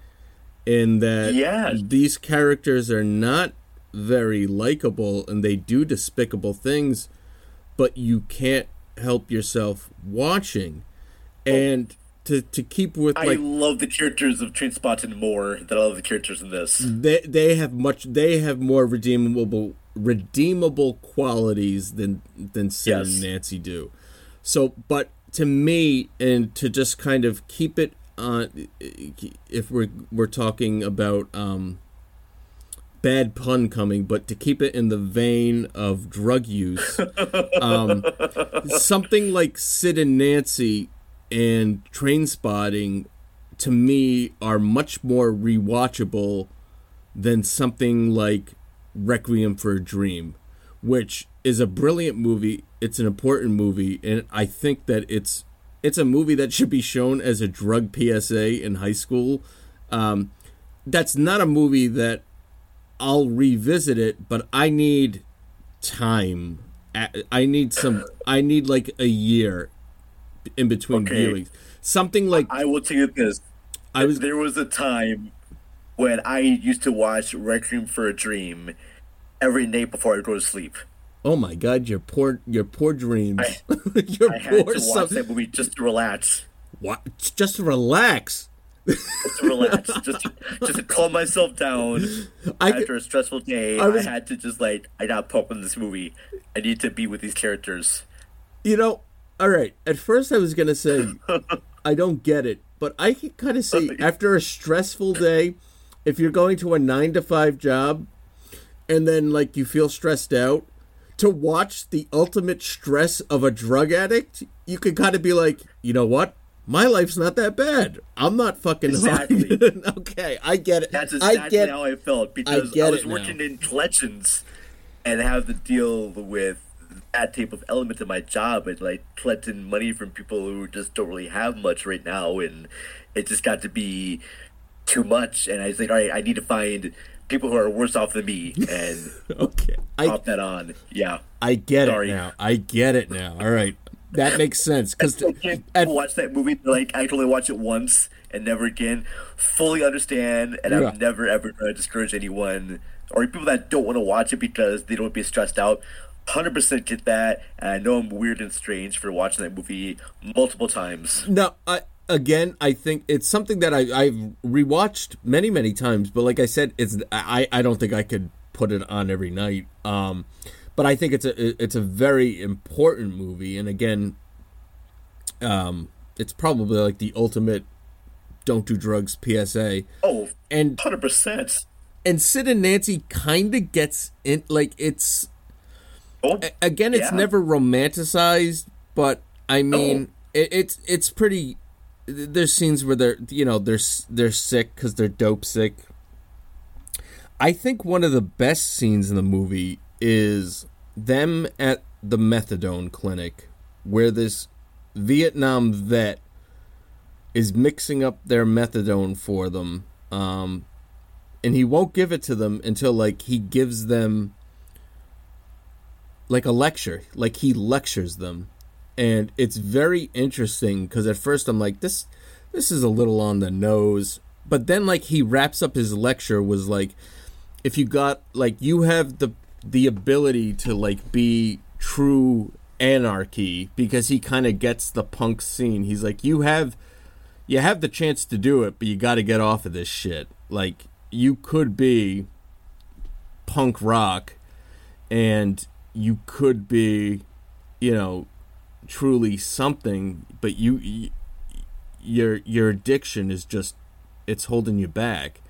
G: in that
H: Yeah.
G: these characters are not very likable and they do despicable things, but you can't help yourself watching. Oh. And to to keep with
H: I love the characters of Trainspotting more than I love the characters in this.
G: they they have much they have more redeemable redeemable qualities than than Sid
H: Yes.
G: and Nancy do. So, but to me, and to just kind of keep it on, if we're we're talking about um, bad pun coming, but to keep it in the vein of drug use, um, something like Sid and Nancy and Trainspotting, to me, are much more rewatchable than something like Requiem for a Dream, which is a brilliant movie. It's an important movie, and I think that it's it's a movie that should be shown as a drug PSA in high school. Um, that's not a movie that I'll revisit it, but I need time. I- I need some. I need like a year in between
H: Okay.
G: viewings. Something like
H: I will tell you this.
G: I was.
H: There was a time when I used to watch Requiem for a Dream every night before I go to sleep.
G: Oh my God! Your poor, your poor dreams.
H: I-
G: your
H: I had to
G: poor
H: watch that movie just to relax.
G: What? Just to relax.
H: Just to relax. just to, just to calm myself down
G: I
H: after a stressful day.
G: I
H: I, had to just like I got pumped in this movie. I need to be with these characters.
G: You know, all right. At first, I was gonna say I don't get it, but I can kind of see after a stressful day, if you're going to a nine to five job, and then like you feel stressed out, to watch the ultimate stress of a drug addict, you can kind of be like, you know what? My life's not that bad. I'm not fucking
H: Exactly.
G: okay, I get it.
H: That's
G: I
H: exactly
G: get
H: how I felt because I,
G: get
H: was
G: it now.
H: working in collections and have to deal with that type of element of my job and like collecting money from people who just don't really have much right now and it just got to be too much and I was like, all right, I need to find people who are worse off than me and
G: okay. I
H: pop that on. Yeah.
G: I get
H: Sorry.
G: it now. I get it now. All right. That makes sense cuz
H: I watch that movie. Like I can only watch it once and never again. Fully understand, and
G: Yeah.
H: I'm never ever to discourage anyone or people that don't want to watch it because they don't want to be stressed out. Hundred percent get that. And I know I'm weird and strange for watching that movie multiple times.
G: No, I again, I think it's something that I I've rewatched many many times, but like I said, it's I I don't think I could put it on every night. Um, but I think it's a it's a very important movie, and again, um, it's probably like the ultimate don't do drugs PSA.
H: Oh,
G: And
H: hundred percent.
G: and Sid and Nancy kind of gets in like it's
H: Oh,
G: again it's
H: Yeah.
G: never romanticized but i mean it, it's it's pretty there's scenes where they're you know they're they're sick because they're dope sick. I think one of the best scenes in the movie is them at the methadone clinic where this vietnam vet is mixing up their methadone for them um and he won't give it to them until like he gives them like a lecture like he lectures them. And it's very interesting because at first i'm like this this is a little on the nose. But then like he wraps up his lecture was like if you got like you have the the ability to like be true anarchy because he kind of gets the punk scene. He's like you have you have the chance to do it but you got to get off of this shit. Like you could be punk rock and you could be you know truly something but you, you your your addiction is just it's holding you back.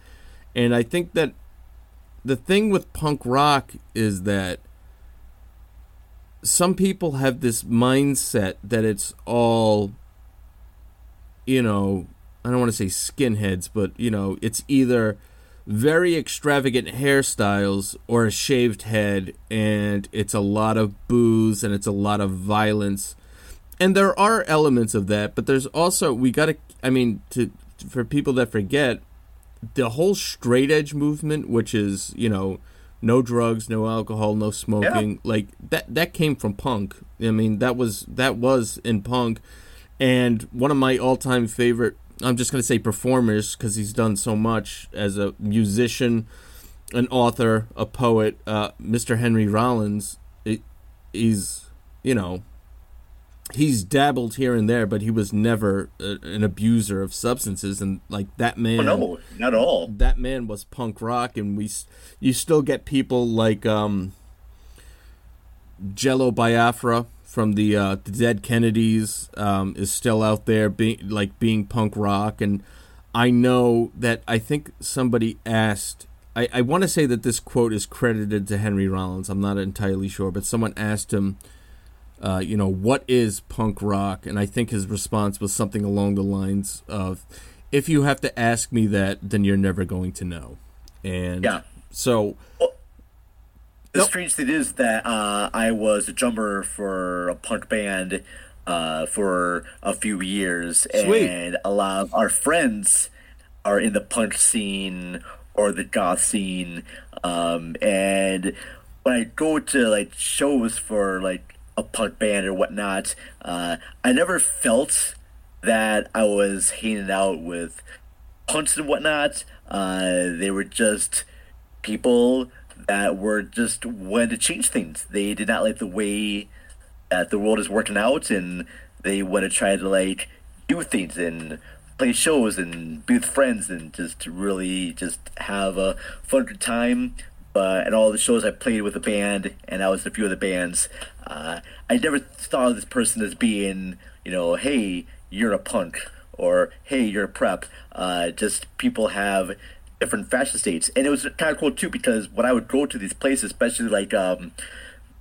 G: And i think that the thing with punk rock is that some people have this mindset that it's all you know i don't want to say skinheads but you know it's either very extravagant hairstyles or a shaved head and it's a lot of booze and it's a lot of violence. And there are elements of that but there's also we got to i mean to for people that forget the whole straight edge movement which is you know no drugs no alcohol no smoking like that that came from punk. I mean that was that was in punk. And one of my all-time favorite i'm just going to say performers because he's done so much as a musician an author a poet uh, mr henry rollins it, he's you know he's dabbled here and there but he was never a, an abuser of substances and like that man
H: Oh, no, not at all.
G: that man was punk rock and we you still get people like um Jello Biafra from the uh the Dead Kennedys um is still out there being like being punk rock and I know that I think somebody asked I, I want to say that this quote is credited to Henry Rollins. I'm not entirely sure, but someone asked him uh, you know, what is punk rock? And I think his response was something along the lines of, if you have to ask me that, then you're never going to know. And
H: Yeah.
G: so,
H: The
G: Nope.
H: strange thing is that uh, I was a drummer for a punk band uh, for a few years,
G: Sweet.
H: and a lot of our friends are in the punk scene or the goth scene. Um, and when I go to like shows for like a punk band or whatnot, uh, I never felt that I was hanging out with punks and whatnot. Uh, they were just people that were just wanted to change things. They did not like the way that the world is working out, and they want to try to like do things and play shows and be with friends and just really just have a fun time. But all the shows I played with the band, and I was in a few of the bands, uh, I never thought of this person as being, you know, hey, you're a punk, or hey, you're a prep. Uh, just people have different fashion states, and it was kind of cool too because when I would go to these places, especially like um,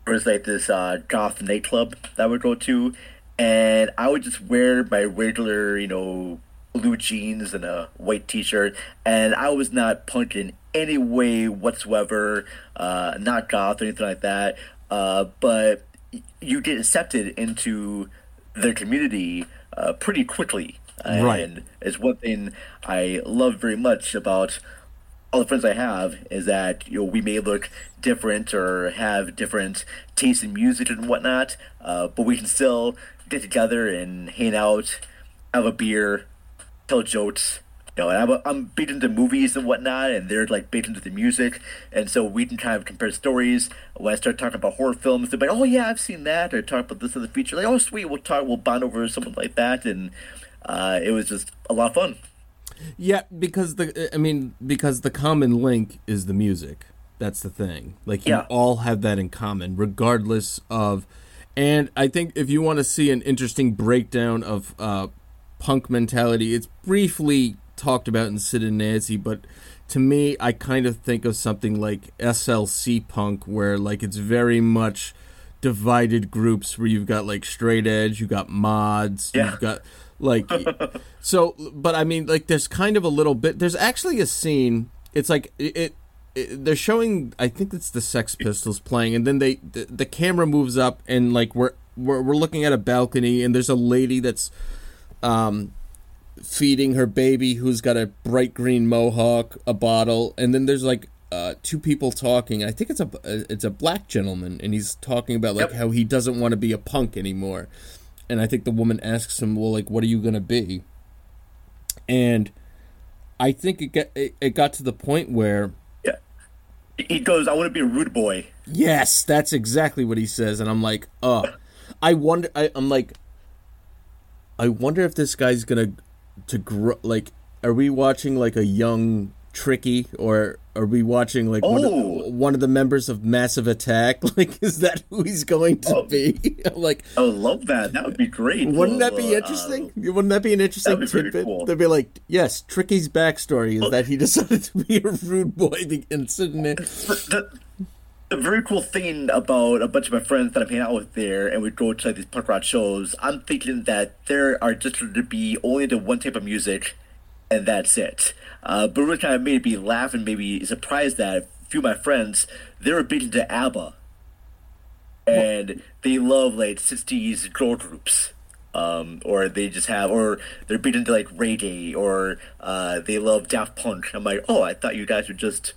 H: there was like this uh, goth nightclub that I would go to, and I would just wear my regular, you know, blue jeans and a white T-shirt, and I was not punk in any way whatsoever, uh, not goth or anything like that. Uh, but you get accepted into their community uh, pretty quickly,
G: Right.
H: it's one thing I love very much about all the friends I have is that you know we may look different or have different tastes in music and whatnot, uh, but we can still get together and hang out, have a beer, tell jokes. You know, I'm, I'm big into movies and whatnot, and they're like big into the music, and so we can kind of compare stories. When I start talking about horror films, they're like, "Oh yeah, I've seen that," or talk about this in the future. Like, "Oh sweet, we'll talk, we'll bond over something like that," and uh, it was just a lot of fun.
G: Yeah, because the I mean because the common link is the music. That's the thing. Like you
H: Yeah.
G: all have that in common, regardless of. And I think if you want to see an interesting breakdown of uh, punk mentality, it's briefly talked about in Sid and Nancy, but to me, I kind of think of something like SLC punk, where like it's very much divided groups where you've got like straight edge, you've got mods,
H: Yeah.
G: you've got like so but i mean like there's kind of a little bit there's actually a scene it's like it, it, they're showing i think it's the sex pistols playing and then they the, the camera moves up and like we're, we're we're looking at a balcony and there's a lady that's um feeding her baby who's got a bright green mohawk a bottle and then there's like uh, two people talking. I think it's a it's a black gentleman, and he's talking about like
H: Yep.
G: how he doesn't want to be a punk anymore. And I think the woman asks him, "Well, like, what are you gonna be?" And I think it got it, it got to the point where
H: Yeah, he goes, "I want to be a rude boy."
G: Yes, that's exactly what he says, and I'm like, oh, I wonder. I, I'm like, I wonder if this guy's gonna to grow. Like, are we watching like a young Tricky, or are we watching like one,
H: Oh.
G: of, one of the members of Massive Attack? Like, is that who he's going to
H: Oh.
G: be? Like,
H: I would love that. That would be great.
G: wouldn't that
H: Well,
G: be
H: uh,
G: interesting? Wouldn't that be an interesting
H: be
G: tidbit?
H: cool.
G: They'd be like, yes, Tricky's backstory is that he decided to be a rude boy and sitting there.
H: the, the very cool thing about a bunch of my friends that I'm hanging out with there, and we go to like, these punk rock shows. I'm thinking that there are just going to be only the one type of music, and that's it. Uh, but it really kind of made me laugh and maybe surprised that a few of my friends they were big into ABBA, and they love like '60s girl groups. Um, or they just have, or they're big into like reggae, or uh, they love Daft Punk. I'm like, oh, I thought you guys were just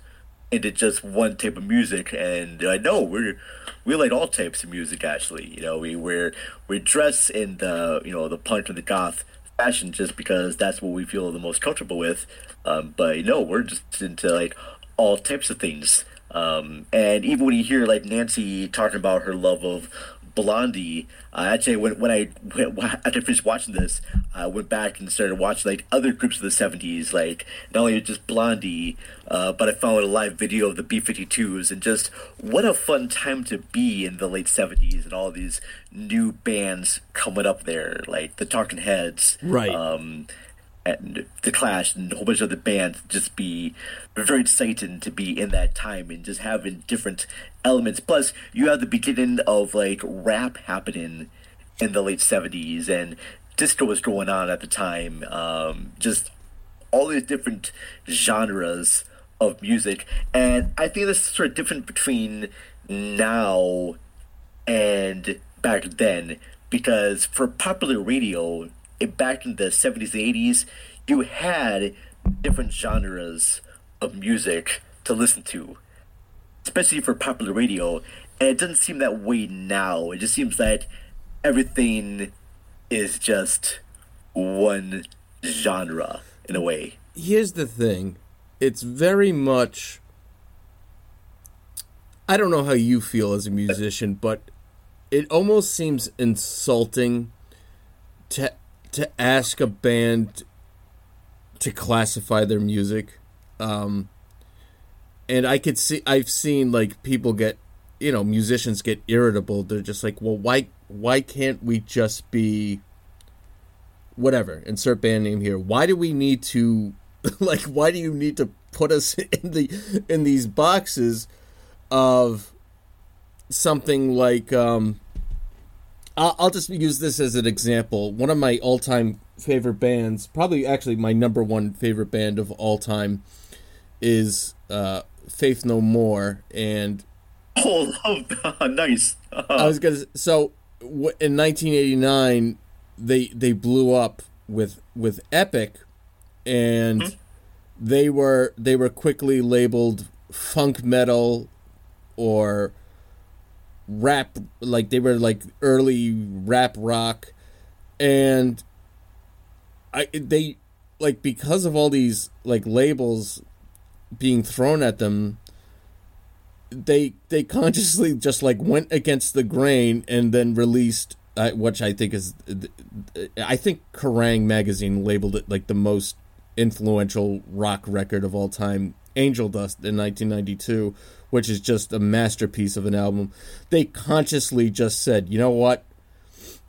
H: into just one type of music, and I know we're we like all types of music. Actually, you know, we we're we dress in the you know the punk and the goth fashion just because that's what we feel the most comfortable with. Um, but you know, we're just into like all types of things. Um, and even when you hear like Nancy talking about her love of Blondie, uh, actually when when I when, after I finished watching this, I went back and started watching like other groups of the '70s, like not only just Blondie, uh, but I found a live video of the B-52s, and just what a fun time to be in the late '70s, and all these new bands coming up there, like the Talking Heads,
G: Right.
H: Um, and the Clash and a whole bunch of other bands just be very exciting to be in that time and just having different elements. Plus, you have the beginning of like rap happening in the late seventies and disco was going on at the time. Um, just all these different genres of music, and I think this is sort of different between now and back then because for popular radio back in the 70s and 80s you had different genres of music to listen to especially for popular radio. And it doesn't seem that way now. It just seems that everything is just one genre in a way.
G: Here's the thing. It's very much i don't know how you feel as a musician but it almost seems insulting to to ask a band to classify their music um and i could see i've seen like people get you know musicians get irritable. They're just like well why why can't we just be whatever insert band name here. Why do we need to like why do you need to put us in the in these boxes of something like um I'll, I'll just use this as an example. One of my all-time favorite bands, probably actually my number one favorite band of all time, is uh, Faith No More, and
H: Oh, love, nice.
G: I was gonna. So w- in 1989, they they blew up with with Epic, and they were they were quickly labeled funk metal or rap like they were like early rap rock. And i they like because of all these like labels being thrown at them they they consciously just like went against the grain and then released uh, which I think is I think Kerrang! Magazine labeled it like the most influential rock record of all time Angel Dust in 1992 which is just a masterpiece of an album. They consciously just said you know what?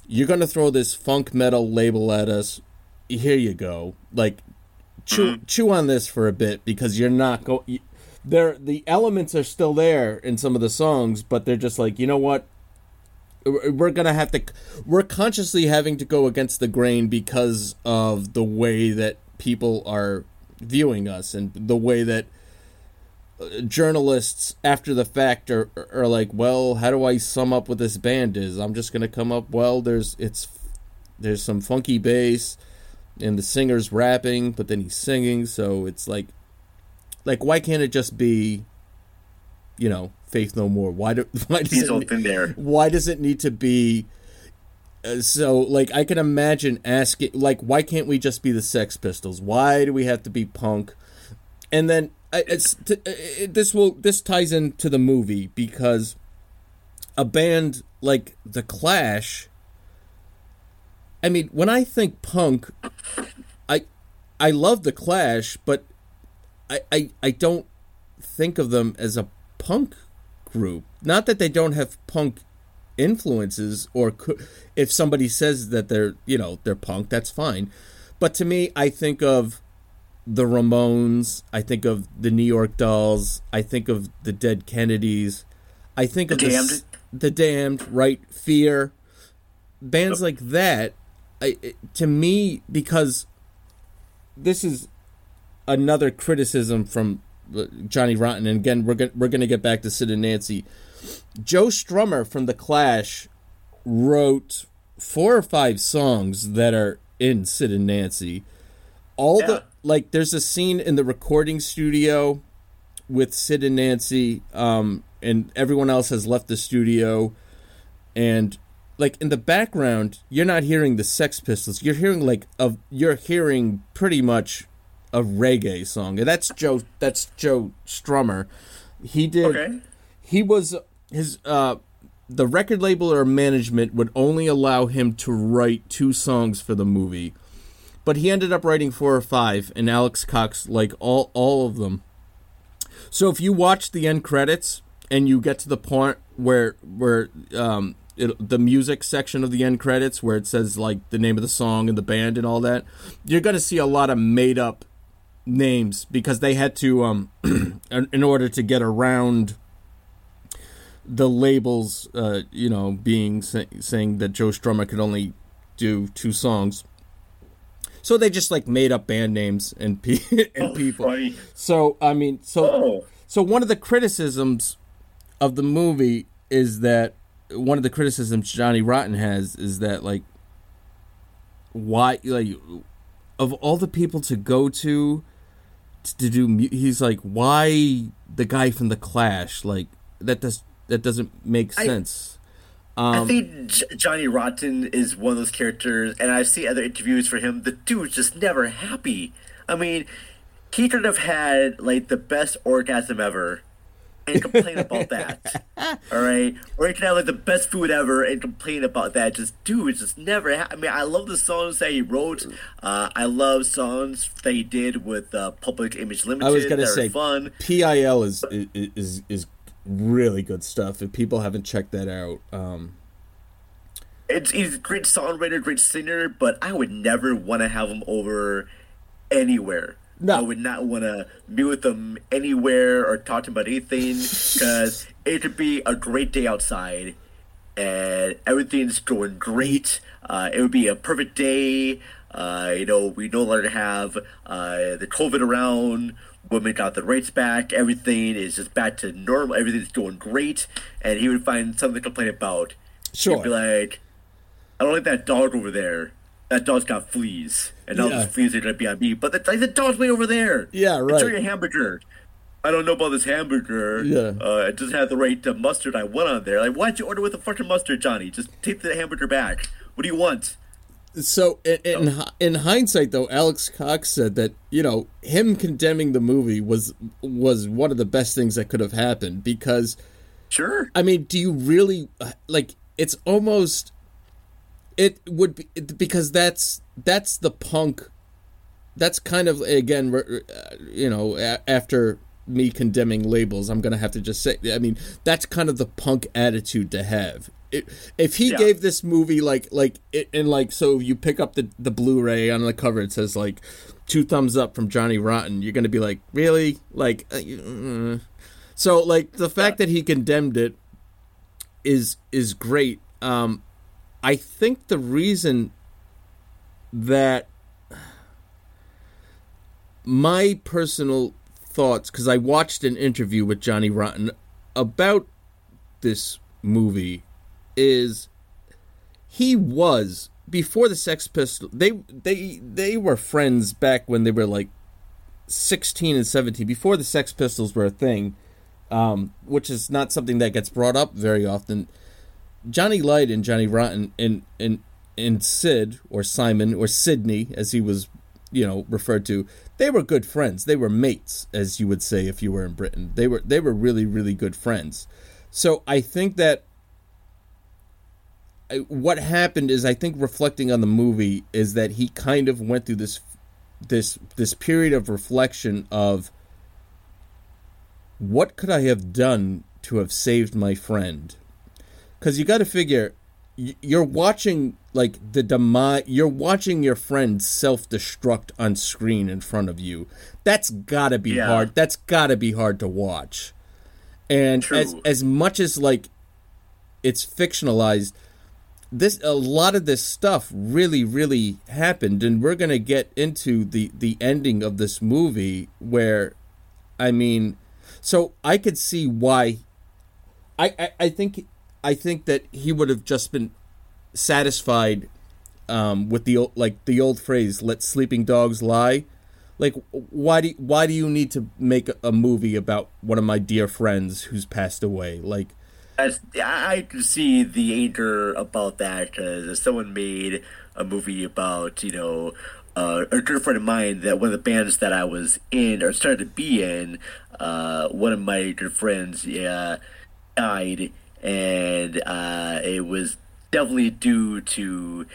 G: You're going to throw this funk metal label at us. Here you go. Like chew mm-hmm. chew on this for a bit because you're not going. there the elements are still there in some of the songs but they're just like you know what? We're gonna have to we're consciously having to go against the grain because of the way that people are viewing us and the way that journalists after the fact are, are like well how do i sum up what this band is? I'm just gonna come up well there's it's there's some funky bass and the singer's rapping but then he's singing so it's like like why can't it just be you know faith no more? Why do why does it, why does it need to be uh, so like i can imagine asking like why can't we just be the sex pistols? Why do we have to be punk? And then it's it, this will this ties into the movie because a band like the clash i mean when i think punk i i love the clash but i i, I don't think of them as a punk group. Not that they don't have punk influences or could, if somebody says that they're you know they're punk that's fine. But to me i think of the ramones i think of the new york dolls i think of the dead kennedys i think
H: The
G: of the,
H: Damned.
G: s- the damned right fear bands like that I, it, to me because this is another criticism from uh, Johnny Rotten, and again we're we're going to get back to Sid and Nancy. Joe Strummer from the Clash wrote four or five songs that are in Sid and Nancy. All
H: Yeah.
G: the like, there's a scene in the recording studio with Sid and Nancy, um, and everyone else has left the studio, and like in the background, you're not hearing the Sex Pistols. You're hearing like of you're hearing pretty much a reggae song, and that's Joe. That's Joe Strummer. He did.
H: Okay.
G: He was his. uh The record label or management would only allow him to write two songs for the movie, but he ended up writing four or five, and Alex Cox like all all of them. So if you watch the end credits and you get to the point where where um it, the music section of the end credits where it says like the name of the song and the band and all that, you're gonna see a lot of made up names because they had to um in order to get around the labels uh you know being say, saying that Joe Strummer could only do two songs. So they just like made up band names and pe- and oh, people.
H: Right.
G: So I mean, so
H: Oh.
G: so one of the criticisms of the movie is that one of the criticisms Johnny Rotten has is that like why like of all the people to go to to do he's like why the guy from the Clash like that does that doesn't make
H: I-
G: sense.
H: I think J- Johnny Rotten is one of those characters, and I've seen other interviews for him. The dude's just never happy. I mean, he could have had like the best orgasm ever, and complain about that. All right, or he could have like the best food ever and complain about that. Just dude, just never. Ha- I mean, I love the songs that he wrote. Uh, I love songs that he did with uh, Public Image Limited.
G: I was gonna say
H: fun.
G: PIL is is is, is really good stuff. If people haven't checked that out, um,
H: It's he's a great songwriter, great singer, but I would never want to have him over anywhere.
G: No.
H: I would not want to be with him anywhere or talk to him about anything because it could be a great day outside and everything's going great. Uh, it would be a perfect day. Uh, you know, we no longer have uh, the COVID around. Women got the rights back. Everything is just back to normal. Everything's going great. And he would find something to complain about.
G: Sure.
H: He'd be like, I don't like that dog over there. That dog's got fleas. And now
G: Yeah.
H: those fleas are going to be on me. But the, like, the dog's way over there.
G: Yeah, right.
H: Enjoy your hamburger. I don't know about this hamburger.
G: Yeah.
H: Uh, it doesn't have the right uh, mustard I want on there. Like, why'd you order with the fucking mustard, Johnny? Just take the hamburger back. What do you want?
G: So in, in in hindsight, though, Alex Cox said that you know him condemning the movie was was one of the best things that could have happened because
H: Sure.
G: I mean, do you really like? It's almost it would be because that's that's the punk. That's kind of again, uh, you know, after me condemning labels, I'm gonna have to just say. I mean, that's kind of the punk attitude to have. It, if he
H: Yeah.
G: gave this movie like like it, and like so you pick up the the Blu-ray on the cover it says like two thumbs up from Johnny Rotten you're gonna be like really like uh, mm. so like the fact that he condemned it is is great. Um, I think the reason that my personal thoughts, because I watched an interview with Johnny Rotten about this movie, is he was before the Sex Pistols. They they they were friends back when they were like sixteen and seventeen, before the Sex Pistols were a thing um, which is not something that gets brought up very often. Johnny Lydon and Johnny Rotten and and and Sid or Simon or Sydney, as he was, you know, referred to, they were good friends. They were mates, as you would say if you were in Britain. They were they were really really good friends. So I think that what happened is I think reflecting on the movie is that he kind of went through this this this period of reflection of what could I have done to have saved my friend? Because you got to figure, you're watching like the demise. You're watching your friend self-destruct on screen in front of you. That's got to be
H: Yeah.
G: hard. That's got to be hard to watch. And
H: True.
G: as as much as like it's fictionalized, this a lot of this stuff really really happened, and we're gonna get into the the ending of this movie where, I mean, so I could see why. I, I, I think I think that he would have just been satisfied um, with the old, like the old phrase "Let sleeping dogs lie." Like, why do why do you need to make a- movie about one of my dear friends who's passed away? Like,
H: I I can see the anger about that because someone made a movie about, you know, uh, a good friend of mine that one of the bands that I was in or started to be in, uh, one of my good friends uh, died, and uh, it was definitely due to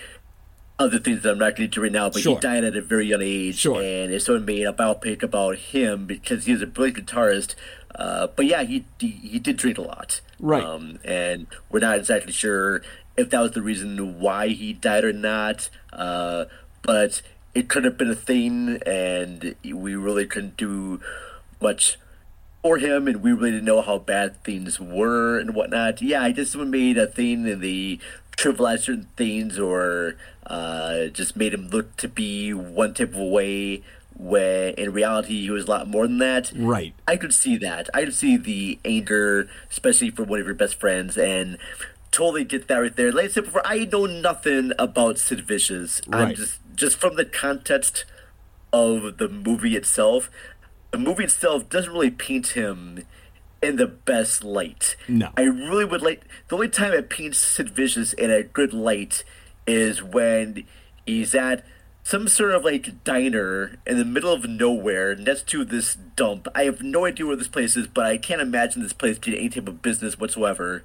H: other things that I'm not getting into right now, but
G: Sure.
H: he died at a very young age,
G: Sure.
H: and if someone made a biopic about him because he was a brilliant guitarist, uh, but yeah, he, he he did drink a lot,
G: Right.
H: Um, and we're not exactly sure if that was the reason why he died or not, uh, but it could have been a thing, and we really couldn't do much for him, and we really didn't know how bad things were and whatnot. Yeah, I just someone made a thing and they trivialized certain things or uh, just made him look to be one type of way when in reality he was a lot more than that.
G: Right.
H: I could see that. I could see the anger, especially for one of your best friends, and totally get that right there. Like I said before, I know nothing about Sid Vicious. I'm
G: Right.
H: just just from the context of the movie itself. The movie itself doesn't really paint him in the best light.
G: No.
H: I really would like the only time it paints Sid Vicious in a good light is when he's at some sort of like diner in the middle of nowhere next to this dump. I have no idea where this place is, but I can't imagine this place doing any type of business whatsoever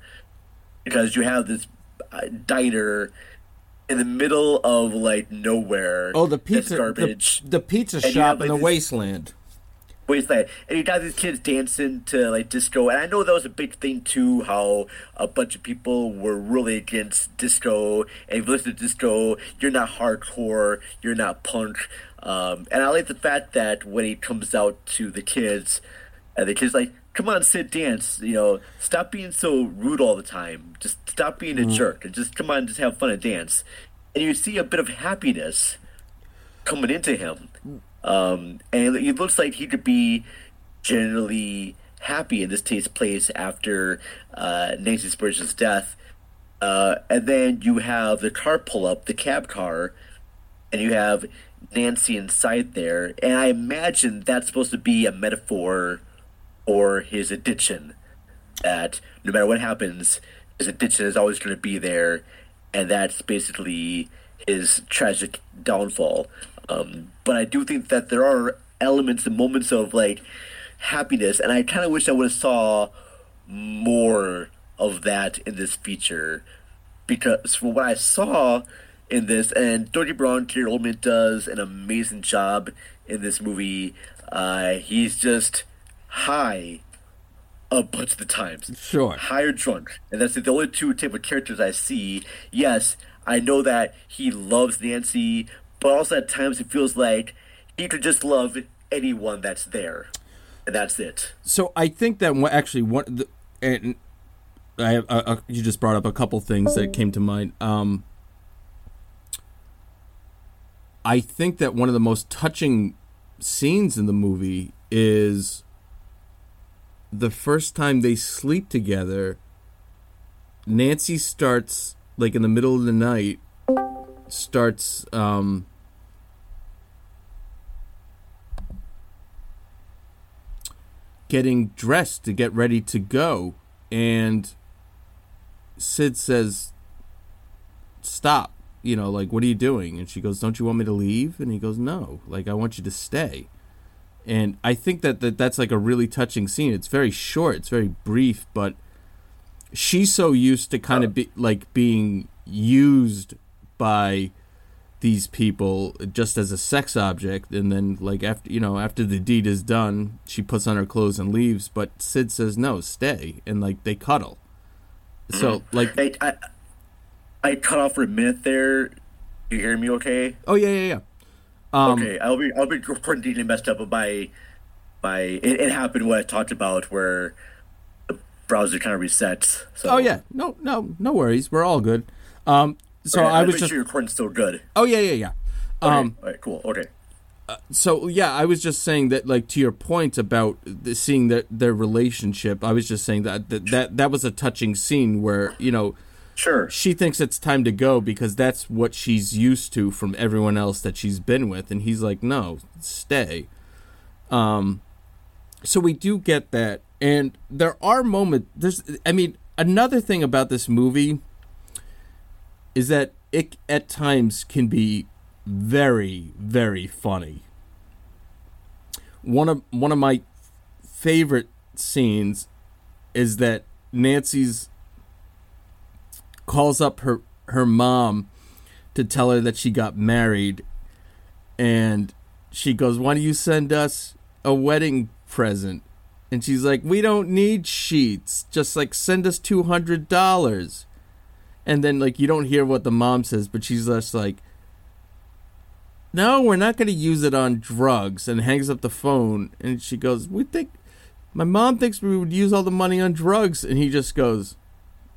H: because you have this uh, diner in the middle of like nowhere.
G: oh, the pizza, the,
H: garbage.
G: the pizza shop
H: have,
G: in the
H: this-
G: wasteland.
H: Where he's like, and you got these kids dancing to like disco, and I know that was a big thing too. How a bunch of people were really against disco, and if you listen to disco, you're not hardcore, you're not punk. Um, and I like the fact that when he comes out to the kids, and the kids like, "Come on, sit, dance." You know, stop being so rude all the time. Just stop being a jerk, and just come on, just have fun and dance. And you see a bit of happiness coming into him. Um, and it looks like he could be generally happy, and this takes place after uh, Nancy Spungen's death. Uh, and then you have the car pull up, the cab car, and you have Nancy inside there. And I imagine that's supposed to be a metaphor for his addiction. That no matter what happens, his addiction is always going to be there, and that's basically his tragic downfall. Um, but I do think that there are elements and moments of like happiness, and I kind of wish I would have saw more of that in this feature because from what I saw in this, and Dorothy Brown, Gary Oldman does an amazing job in this movie. Uh, he's just high a bunch of the times.
G: Sure.
H: High or drunk. And that's the only two type of characters I see. Yes, I know that he loves Nancy, but also at times it feels like he could just love anyone that's there. And that's it.
G: So I think that actually one the, and I uh, uh, you just brought up a couple things that came to mind. Um, I think that one of the most touching scenes in the movie is the first time they sleep together. Nancy starts like in the middle of the night starts um getting dressed to get ready to go. And Sid says stop. You know like what are you doing? And she goes don't you want me to leave? And he goes no. Like I want you to stay. And I think that, that that's like a really touching scene. It's very short. It's very brief but she's so used to kind of be like being used by these people just as a sex object and then like after you know after the deed is done she puts on her clothes and leaves but sid says no stay and like they cuddle so like
H: Hey, I, I cut off for a minute there. You hear me okay?
G: oh yeah yeah yeah um
H: okay, I'll be I'll be quarantining messed up, but my my it, it happened what I talked about where the browser kind of resets. So
G: oh yeah no no no worries we're all good um so
H: Okay,
G: i was just
H: sure your recording's still good.
G: oh yeah yeah yeah
H: Okay,
G: um
H: all right, cool. Okay.
G: so yeah, I was just saying that, like to your point about the, seeing their their relationship. I was just saying that, that that that was a touching scene where you know
H: Sure.
G: she thinks it's time to go because that's what she's used to from everyone else that she's been with, and he's like, no, stay. Um, so we do get that, and there are moments. There's, I mean, another thing about this movie is that it at times can be very very funny. One of one of my favorite scenes is that Nancy's calls up her her mom to tell her that she got married and she goes why don't you send us a wedding present? And she's like we don't need sheets. Just like send us $200 and then like you don't hear what the mom says but she's just like no we're not going to use it on drugs and hangs up the phone and she goes we think my mom thinks we would use all the money on drugs and he just goes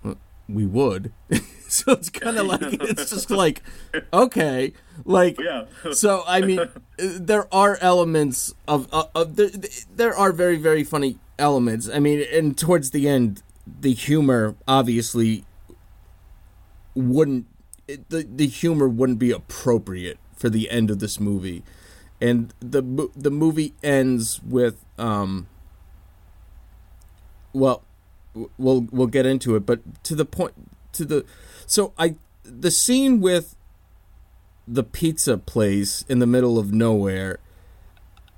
G: "Well, we would. So it's kind of like it's just like okay like
H: Yeah.
G: so i mean there are elements of, of, of there, there are very very funny elements. I mean and towards the end the humor obviously wouldn't it, the the humor wouldn't be appropriate for the end of this movie. And the the movie ends with um well we'll we'll get into it but to the point to the so i the scene with the pizza place in the middle of nowhere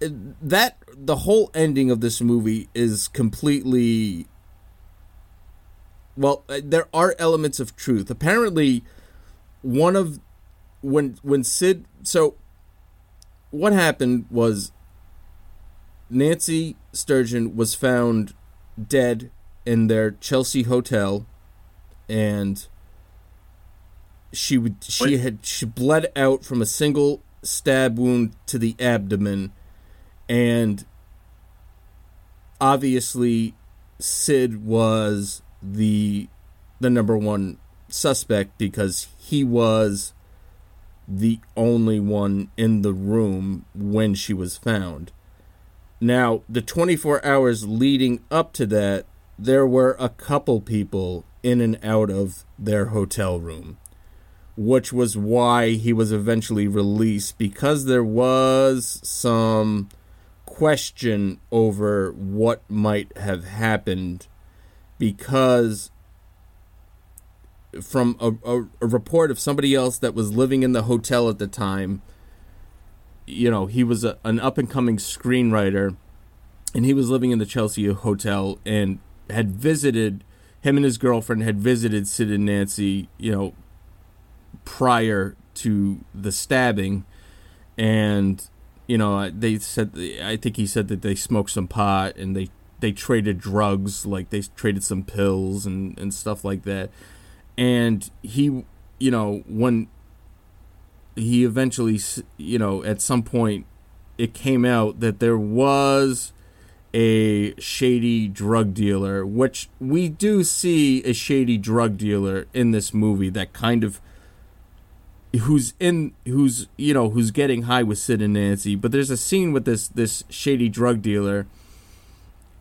G: that the whole ending of this movie is completely well uh, there are elements of truth. Apparently one of when when sid so what happened was Nancy Spungen was found dead in their Chelsea hotel, and she would she had she bled out from a single stab wound to the abdomen, and obviously Sid was the the number one suspect because he was the only one in the room when she was found. Now, the 24 hours leading up to that, there were a couple people in and out of their hotel room, which was why he was eventually released because there was some question over what might have happened because from a, a, a report of somebody else that was living in the hotel at the time you know he was a, an up and coming screenwriter and he was living in the chelsea hotel and had visited him and his girlfriend had visited sid and nancy you know prior to the stabbing. And you know they said i think he said that they smoked some pot and they they traded drugs like they traded some pills and and stuff like that. And he you know when he eventually you know at some point it came out that there was a shady drug dealer which we do see a shady drug dealer in this movie that kind of who's in who's you know who's getting high with Sid and Nancy. But there's a scene with this this shady drug dealer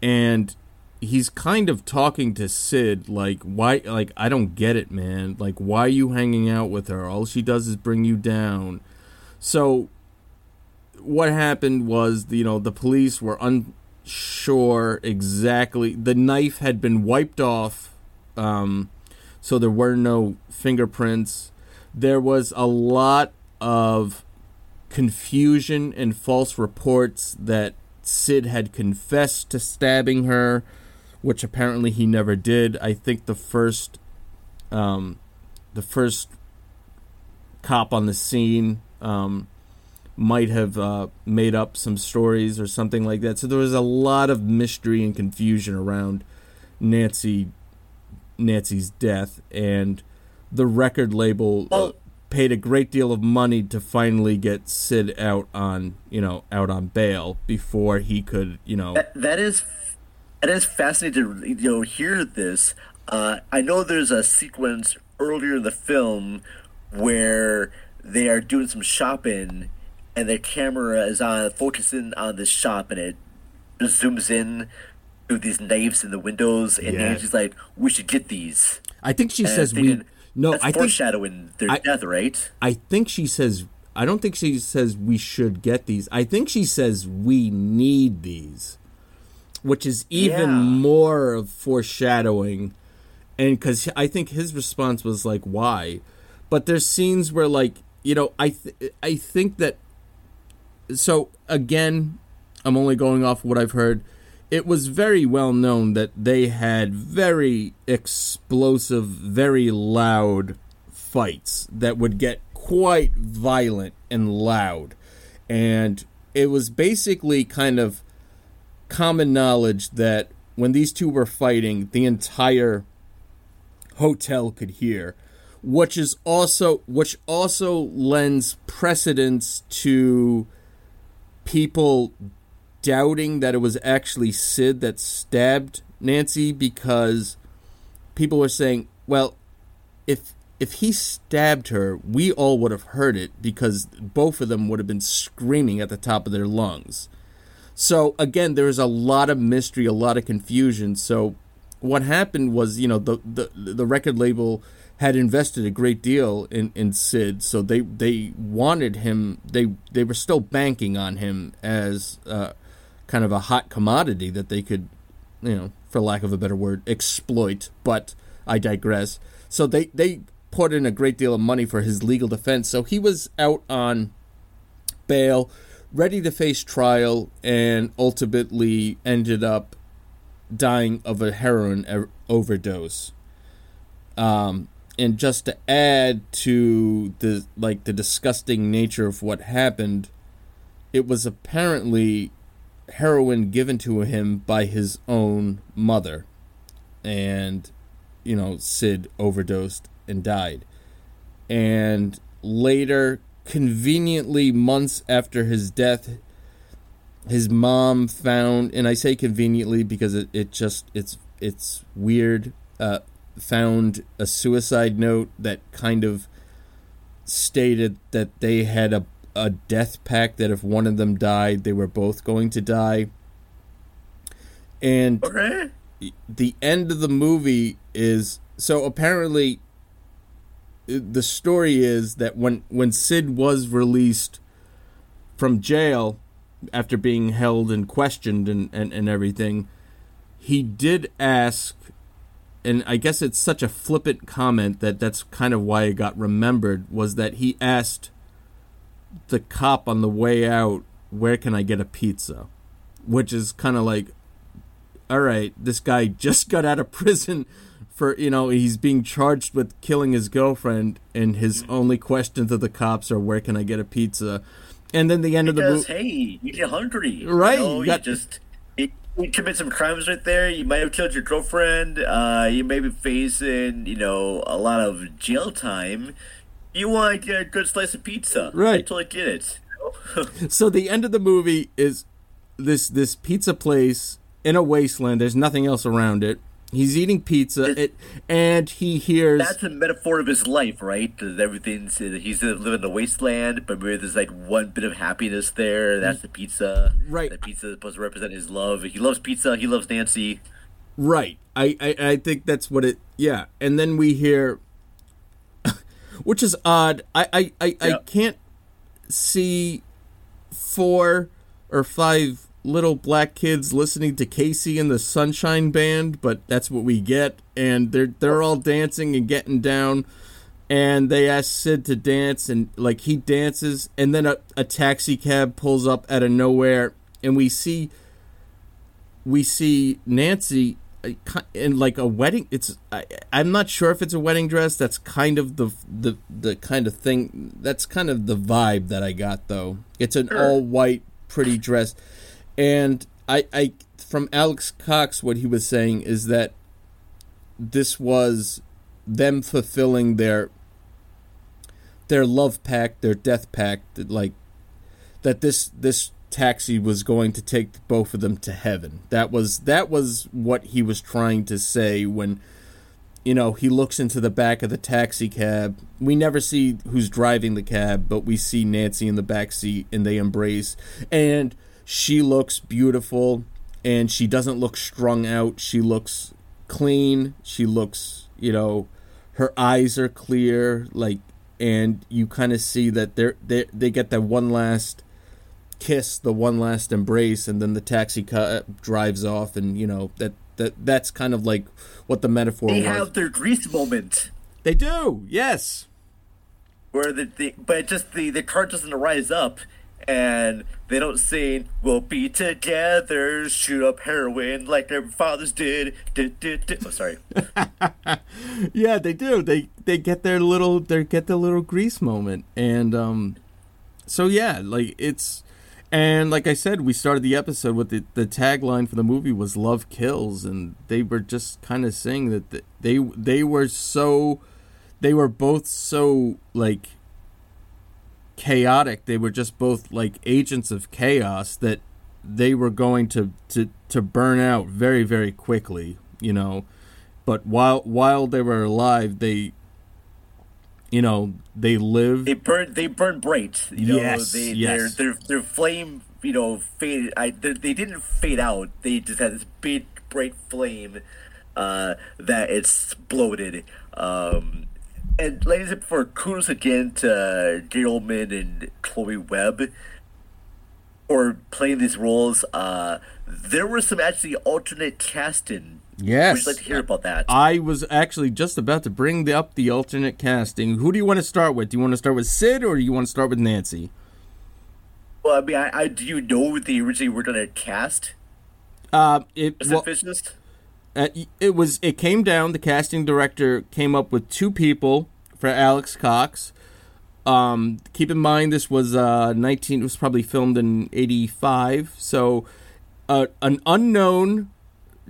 G: and he's kind of talking to Sid like why like I don't get it man. Like why are you hanging out with her? All she does is bring you down. So what happened was you know the police were unsure exactly. The knife had been wiped off um so there were no fingerprints. There was a lot of confusion and false reports that Sid had confessed to stabbing her, which apparently he never did. I think the first, um, the first cop on the scene um, might have uh, made up some stories or something like that. So there was a lot of mystery and confusion around Nancy, Nancy's death, and the record label. Paid a great deal of money to finally get Sid out on you know out on bail before he could you know
H: That, that is that is fascinating to you know hear this. Uh, I know there's a sequence earlier in the film where they are doing some shopping, and the camera is on focusing on this shop, and it zooms in to these knives in the windows, and
G: Yeah.
H: Nancy's like, "We should get these."
G: I think she
H: And I'm
G: says we
H: thinking,
G: no
H: that's
G: I think
H: their
G: I-
H: death, right?
G: I think she says I don't think she says we should get these. I think she says we need these, which is even
H: Yeah.
G: more of foreshadowing. And because I think his response was like, "Why?" But there's scenes where, like, you know, I th- I think that. So again, I'm only going off what I've heard. It was very well known that they had very explosive, very loud fights that would get quite violent and loud. And it was basically kind of common knowledge that when these two were fighting, the entire hotel could hear, which is also which also lends precedence to people doubting that it was actually Sid that stabbed Nancy because people were saying, well, if if he stabbed her, we all would have heard it because both of them would have been screaming at the top of their lungs. So again, there is a lot of mystery, a lot of confusion. So what happened was, you know, the the, the record label had invested a great deal in, in Sid, so they they wanted him. They they were still banking on him as uh, kind of a hot commodity that they could, you know, for lack of a better word, exploit. But I digress. So they they put in a great deal of money for his legal defense. So he was out on bail, ready to face trial, and ultimately ended up dying of a heroin overdose. Um, and just to add to the like the disgusting nature of what happened, it was apparently heroin given to him by his own mother, and you know Sid overdosed and died, and later, conveniently months after his death, his mom found, and I say conveniently because it, it just it's it's weird. Uh, found a suicide note that kind of stated that they had a a death pact that if one of them died, they were both going to die. And
H: Okay.
G: the end of the movie is so apparently the story is that when when Sid was released from jail after being held and questioned and, and, and everything, he did ask and I guess it's such a flippant comment that that's kind of why it got remembered was that he asked the cop on the way out, "Where can I get a pizza?" Which is kind of like, all right, this guy just got out of prison for you know he's being charged with killing his girlfriend, and his only question to the cops are, "Where can I get a pizza?" And then the end of the movie,
H: hey, you get hungry,
G: Right,
H: You, know,
G: you
H: you just you, you commit some crimes right there. You might have killed your girlfriend. Uh, you may be facing you know a lot of jail time. You want to get a good slice of pizza, I
G: Right.
H: totally get it.
G: so the end of the movie is this this pizza place in a wasteland. There's nothing else around it. He's eating pizza, it, and he hears
H: That's a metaphor of his life, right? That everything's he's living in a wasteland, but maybe there's like one bit of happiness there. That's the pizza,
G: Right.
H: The pizza is supposed to represent his love. He loves pizza. He loves Nancy.
G: Right. I, I, I think that's what it yeah. And then we hear which is odd. I, I, I, I can't see four or five little black kids listening to KC and the Sunshine Band, but that's what we get. And they're they're all dancing and getting down and they ask Sid to dance and like he dances and then a, a taxi cab pulls up out of nowhere and we see we see Nancy in like a wedding. It's I, I'm not sure if it's a wedding dress. That's kind of the the the kind of thing. That's kind of the vibe that I got though. It's an all white pretty dress, and I I from Alex Cox what he was saying is that this was them fulfilling their their love pact, their death pact, like that this this taxi was going to take both of them to heaven. That was that was what he was trying to say when you know, he looks into the back of the taxi cab. We never see who's driving the cab, but we see Nancy in the back seat and they embrace and she looks beautiful and she doesn't look strung out. She looks clean. She looks, you know, her eyes are clear like and you kind of see that they're they they get that one last kiss, the one last embrace, and then the taxi ca- drives off, and you know that that that's kind of like what the metaphor
H: They
G: was.
H: have their Grease moment
G: they do, yes,
H: where the, the but just the the car doesn't rise up. And they don't sing, we'll be together, shoot up heroin like their fathers did. did, did, did. Oh, sorry.
G: yeah, they do. They they get their little they get their little grease moment, and um, so yeah, like it's. And like I said, we started the episode with the, the tagline for the movie was "Love Kills," and they were just kind of saying that they they were so they were both so like chaotic. They were just both like agents of chaos that they were going to to to burn out very very quickly. You know, but while while they were alive, they you know they lived.
H: They burn. They burn bright. You know,
G: Yes,
H: they,
G: yes.
H: Their, their their flame. You know, faded. I they, didn't fade out. They just had this big bright flame uh, that exploded. Um, and ladies and before, kudos again to Gary Oldman and Chloe Webb for playing these roles. Uh, there were some actually alternate casting.
G: Yes.
H: You like to hear about that?
G: I was actually just about to bring up the alternate casting. Who do you want to start with? Do you want to start with Sid or do you want to start with Nancy?
H: well, I mean, I, I do you know what they originally were going to cast?
G: Uh, it well,
H: a fissionist?
G: uh, it was it came down. The casting director came up with two people for Alex Cox. Um, keep in mind this was uh, 19. It was probably filmed in '85, so a an unknown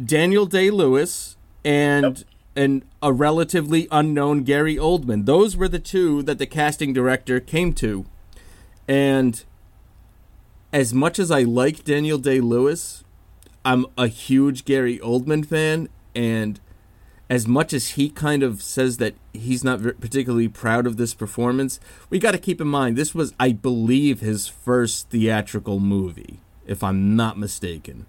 G: Daniel Day Lewis and and a relatively unknown Gary Oldman. Those were the two that the casting director came to. And as much as I like Daniel Day Lewis, I'm a huge Gary Oldman fan and as much as he kind of says that he's not particularly proud of this performance, we got to keep in mind this was, I believe, his first theatrical movie, if I'm not mistaken.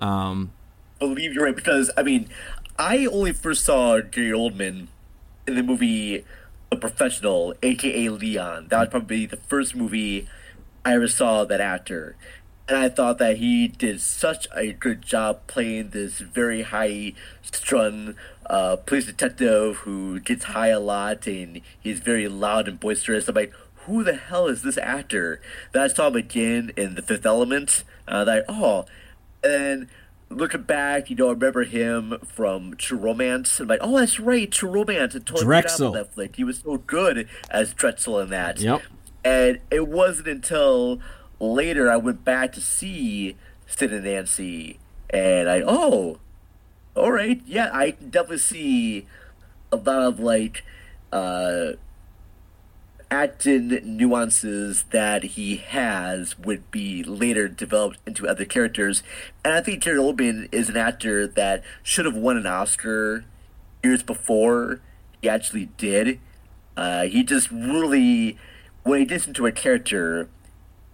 G: Um,
H: believe you're right because I mean, I only first saw Gary Oldman in the movie A Professional, aka Leon. That was probably the first movie I ever saw that actor. And I thought that he did such a good job playing this very high strung uh, police detective who gets high a lot and he's very loud and boisterous. I'm like, who the hell is this actor? Then I saw him again in The Fifth Element. Uh, that oh, and looking back, you know, I remember him from True Romance. I'm like, oh, that's right, True Romance. And totally
G: Drexel.
H: that flick. He was so good as Drexel in that.
G: Yep.
H: And it wasn't until later I went back to see Sid and Nancy, and I oh, all right, yeah, I can definitely see a lot of like uh acting nuances that he has would be later developed into other characters. And I think Gary Oldman is an actor that should have won an Oscar years before he actually did. Uh, he just really, when he gets into a character,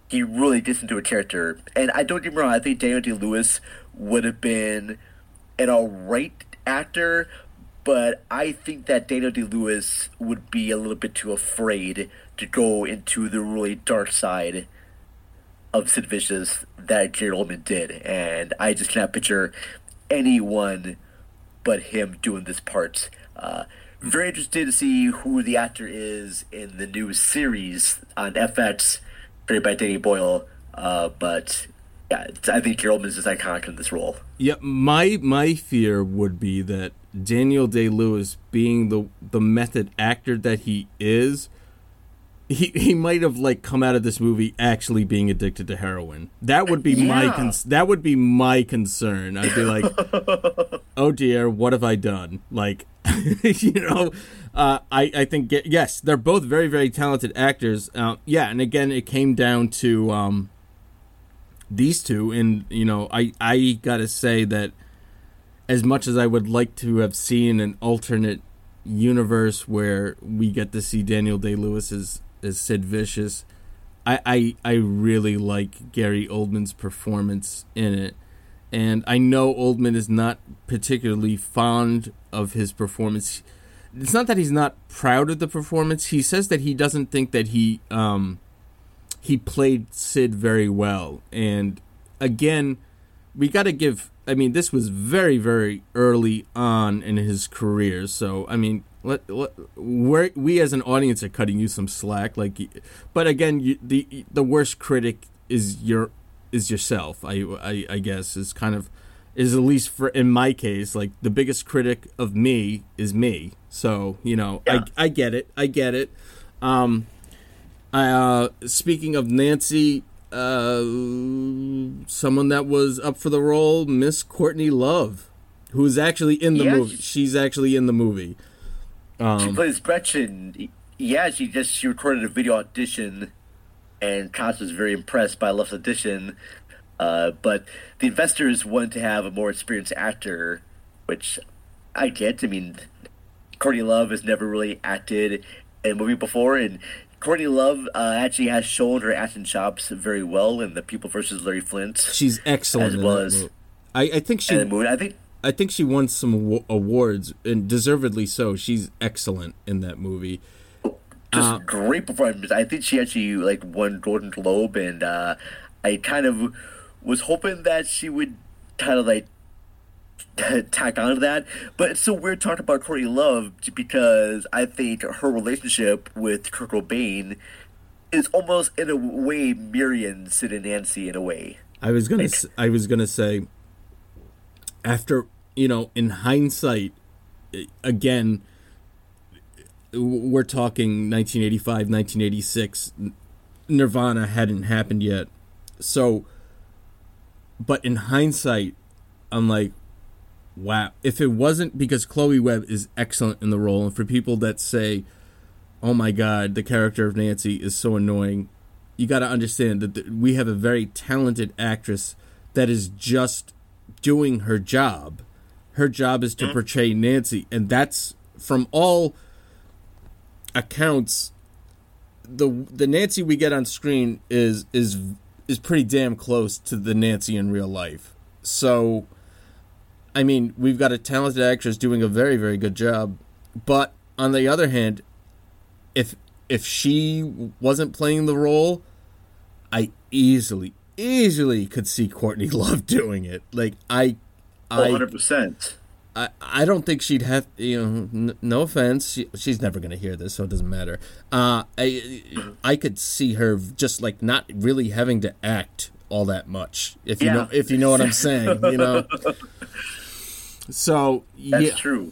H: he really gets into a character. And I don't get me wrong, I think Daniel Day Lewis would have been an alright actor, but I think that Daniel Day Lewis would be a little bit too afraid to go into the really dark side of Sid Vicious that Gary Oldman did. And I just cannot picture anyone but him doing this part. Uh, very interested to see who the actor is in the new series on FX, created by Danny Boyle. Uh, but yeah, I think Gary Oldman is just iconic in this role.
G: Yeah, my my fear would be that Daniel Day Lewis, being the the method actor that he is, he he might have like come out of this movie actually being addicted to heroin. That would be my
H: Yeah.
G: cons- that would be my concern. I'd be like, oh dear, what have I done? Like, you know, uh, I I think ge- yes, they're both very very talented actors. Uh, yeah, and again, it came down to. Um, these two and you know i i gotta say that as much as i would like to have seen an alternate universe where we get to see daniel day lewis as as sid vicious i i, I really like gary oldman's performance in it and i know oldman is not particularly fond of his performance it's not that he's not proud of the performance he says that he doesn't think that he um he played Sid very well. And again, we got to give. I mean, this was very, very early on in his career. So, I mean, let, let we as an audience are cutting you some slack. Like, but again, you, the the worst critic is your is yourself. I, I I guess is kind of is at least for in my case like the biggest critic of me is me. So you know,
H: Yeah.
G: I I get it. I get it. Um, uh, speaking of Nancy, uh, someone that was up for the role, Miss Courtney Love, who is actually in the
H: Yeah,
G: movie.
H: she-
G: She's actually in the movie.
H: She plays Gretchen. Yeah, she just she recorded a video audition, and Cox was very impressed by Love's audition. Uh, but the investors wanted to have a more experienced actor, which I get. I mean, Courtney Love has never really acted in a movie before, and Courtney Love uh, actually has shown her acting chops very well in The People versus Larry Flynt.
G: She's excellent.
H: As
G: in
H: well as-
G: movie. I, I think she.
H: movie, I think
G: I think she won some awa- awards, and deservedly so. She's excellent in that movie.
H: just
G: Uh,
H: great performance. I think she actually like won Golden Globe, and uh, I kind of was hoping that she would kind of like tack on to that. But it's so weird talking about Courtney Love because I think her relationship with Kurt Cobain is almost in a way Miriam Sid and Nancy in a way.
G: I was gonna. s I was gonna say. After you know, in hindsight, eh, again, we're talking 1985, 1986. Nirvana hadn't happened yet, so but in hindsight, I'm like, wow. If it wasn't because Chloe Webb is excellent in the role, and for people that say, "Oh my God, the character of Nancy is so annoying," you got to understand that th- we have a very talented actress that is just doing her job. Her job is to mm-hmm. portray Nancy, and that's from all accounts. the The Nancy we get on screen is is is pretty damn close to the Nancy in real life. So, I mean, we've got a talented actress doing a very very good job, but on the other hand, if if she wasn't playing the role, I easily easily could see Courtney Love doing it. Like I
H: Oh,
G: I
H: 100%.
G: I, I don't think she'd have you know n- no offense she, she's never going to hear this so it doesn't matter uh I I could see her just like not really having to act all that much if you
H: Yeah.
G: know if you know what I'm saying you know so
H: That's
G: yeah
H: true.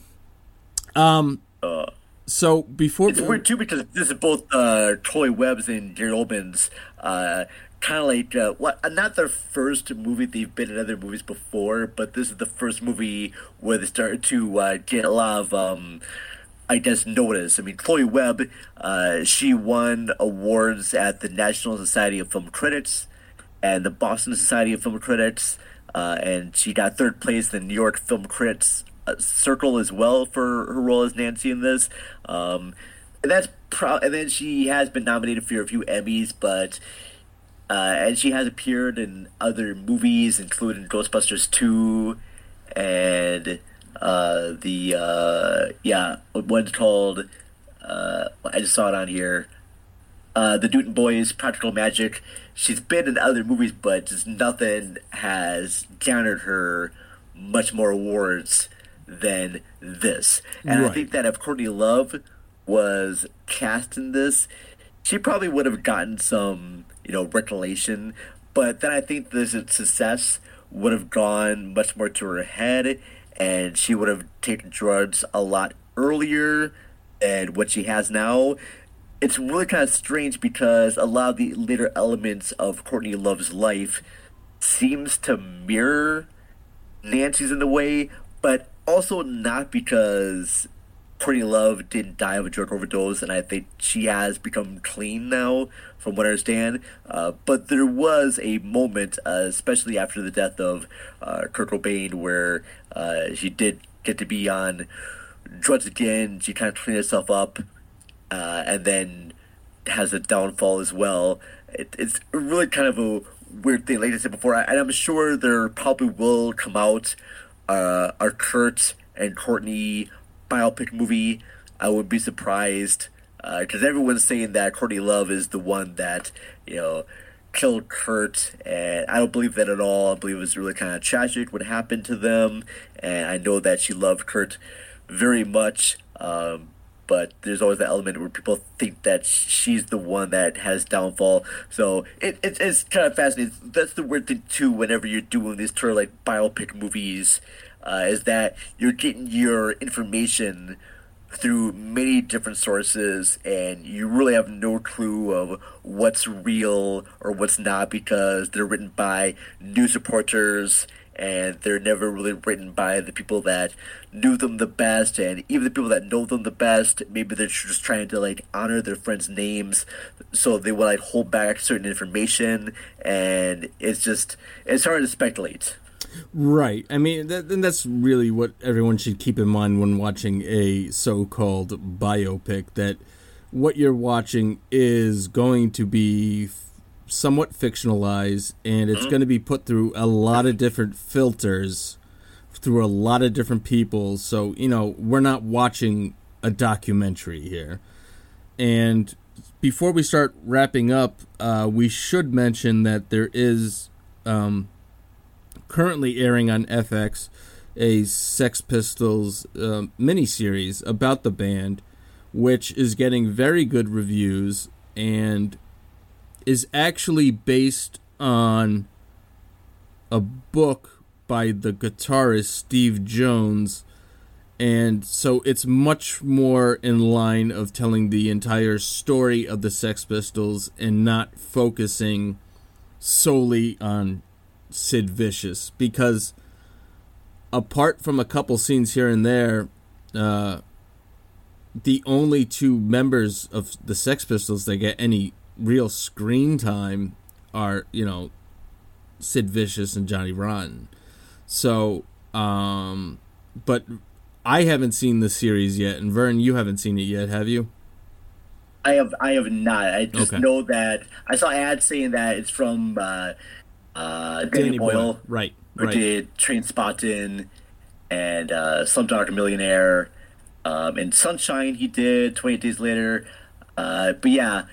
G: so before
H: It's weird too because this is both uh, Chloe Webb's and Gary Oldman's uh, kind of like uh, what not their first movie. They've been in other movies before, but this is the first movie where they started to uh, get a lot of. Um, I guess notice. I mean, Chloe Webb, uh, she won awards at the National Society of Film Critics and the Boston Society of Film Critics, uh, and she got third place in the New York Film Critics uh, Circle as well for her role as Nancy in this. Um, and that's pro- and then she has been nominated for a few Emmys, but uh, and she has appeared in other movies, including Ghostbusters two, and uh, the uh, yeah one's called uh, I just saw it on here. Uh, the Newton Boys, Practical Magic. She's been in other movies, but just nothing has garnered her much more awards than this. And I think that if Courtney Love was cast in this, she probably would have gotten some, you know, recognition. But then I think the success would have gone much more to her head, and she would have taken drugs a lot earlier than what she has now. It's really kind of strange because a lot of the later elements of Courtney Love's life seems to mirror Nancy's in a way, but also not because Courtney Love didn't die of a drug overdose, and I think she has become clean now, from what I understand. Uh, but there was a moment, uh, especially after the death of uh, Kurt Cobain, where uh, she did get to be on drugs again. She kind of cleaned herself up, uh, and then has a downfall as well. It, it's really kind of a weird thing. Like I said before, and I'm sure there probably will come out uh, our Kurt and Courtney biopic movie. I would be surprised because everyone's saying that Courtney Love is the one that you know killed Kurt, and I don't believe that at all. I believe it was really kind of tragic what happened to them, and I know that she loved Kurt very much. Um, but there's always that element where people think that she's the one that has downfall. So it, it it's kind of fascinating. That's the weird thing too. Whenever you're doing these sort of like biopic movies, uh, is that you're getting your information through many different sources and you really have no clue of what's real or what's not because they're written by news reporters and they're never really written by the people that knew them the best and even the people that know them the best maybe they're just trying to like honor their friends names so they will like hold back certain information and it's just it's hard to speculate
G: Right. I mean, that, and that's really what everyone should keep in mind when watching a so-called biopic. That what you're watching is going to be somewhat fictionalized, and it's going to be put through a lot of different filters, through a lot of different people. So you know, we're not watching a documentary here. And before we start wrapping up, uh, we should mention that there is. Um, currently airing on FX a Sex Pistols um, miniseries about the band, which is getting very good reviews and is actually based on a book by the guitarist Steve Jones. And so it's much more in line of telling the entire story of the Sex Pistols and not focusing solely on Sid Vicious because apart from a couple scenes here and there, uh, the only two members of the Sex Pistols that get any real screen time are, you know, Sid Vicious and Johnny Rotten. So, um, but I haven't seen the series yet, and Vern, you haven't seen it yet, have you?
H: I have I have not. I just
G: Okay.
H: know that I saw ads saying that it's from uh, uh, Danny, Boyle,
G: right?
H: who
G: Right.
H: did Trainspotting and uh, Slumdog Millionaire, um, and Sunshine. He did Twenty Days Later. Uh, but yeah,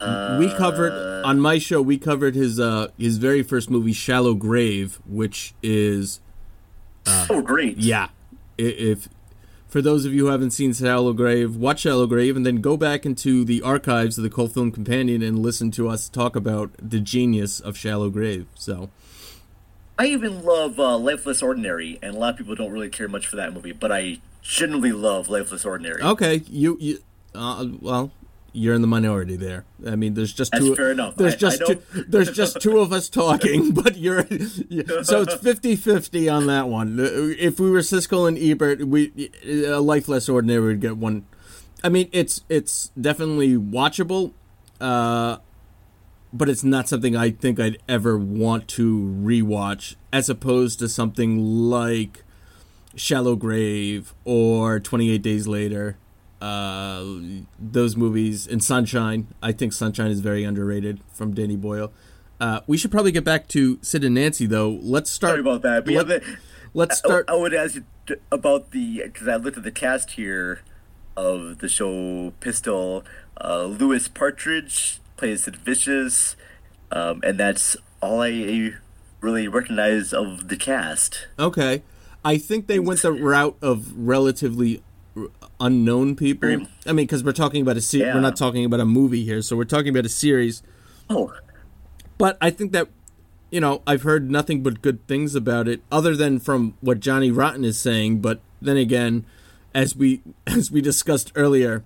G: we covered on my show. We covered his uh his very first movie, Shallow Grave, which is
H: so great.
G: yeah. If for those of you who haven't seen Shallow Grave, watch Shallow Grave, and then go back into the archives of the Cult Film Companion and listen to us talk about the genius of Shallow Grave. So
H: I even love uh, Life Less Ordinary, and a lot of people don't really care much for that movie, but I generally love Life Less Ordinary.
G: okay, you you uh, well. You're in the minority there. I mean, there's just
H: That's
G: two.
H: fair enough.
G: There's
H: I- I
G: two, there's just two of us talking, but you're so it's 50-50 on that one. If we were Siskel and Ebert, we a life less ordinary would get one. I mean, it's it's definitely watchable, uh, but it's not something I think I'd ever want to rewatch, as opposed to something like Shallow Grave or Twenty Eight Days Later. Uh, those movies and Sunshine. I think Sunshine is very underrated from Danny Boyle. Uh, we should probably get back to Sid and Nancy though. Let's start.
H: Sorry about that.
G: Let, us start.
H: I, I would ask you about the because I looked at the cast here of the show Pistol. Uh, Louis Partridge plays Sid Vicious, um, and that's all I really recognize of the cast.
G: Okay. I think they went the route of relatively unknown people.
H: Mm.
G: I mean, because we're talking about a se-
H: Yeah.
G: we're not talking about a movie here, so we're talking about a series.
H: Oh,
G: But I think that you know I've heard nothing but good things about it, other than from what Johnny Rotten is saying. But then again, as we as we discussed earlier,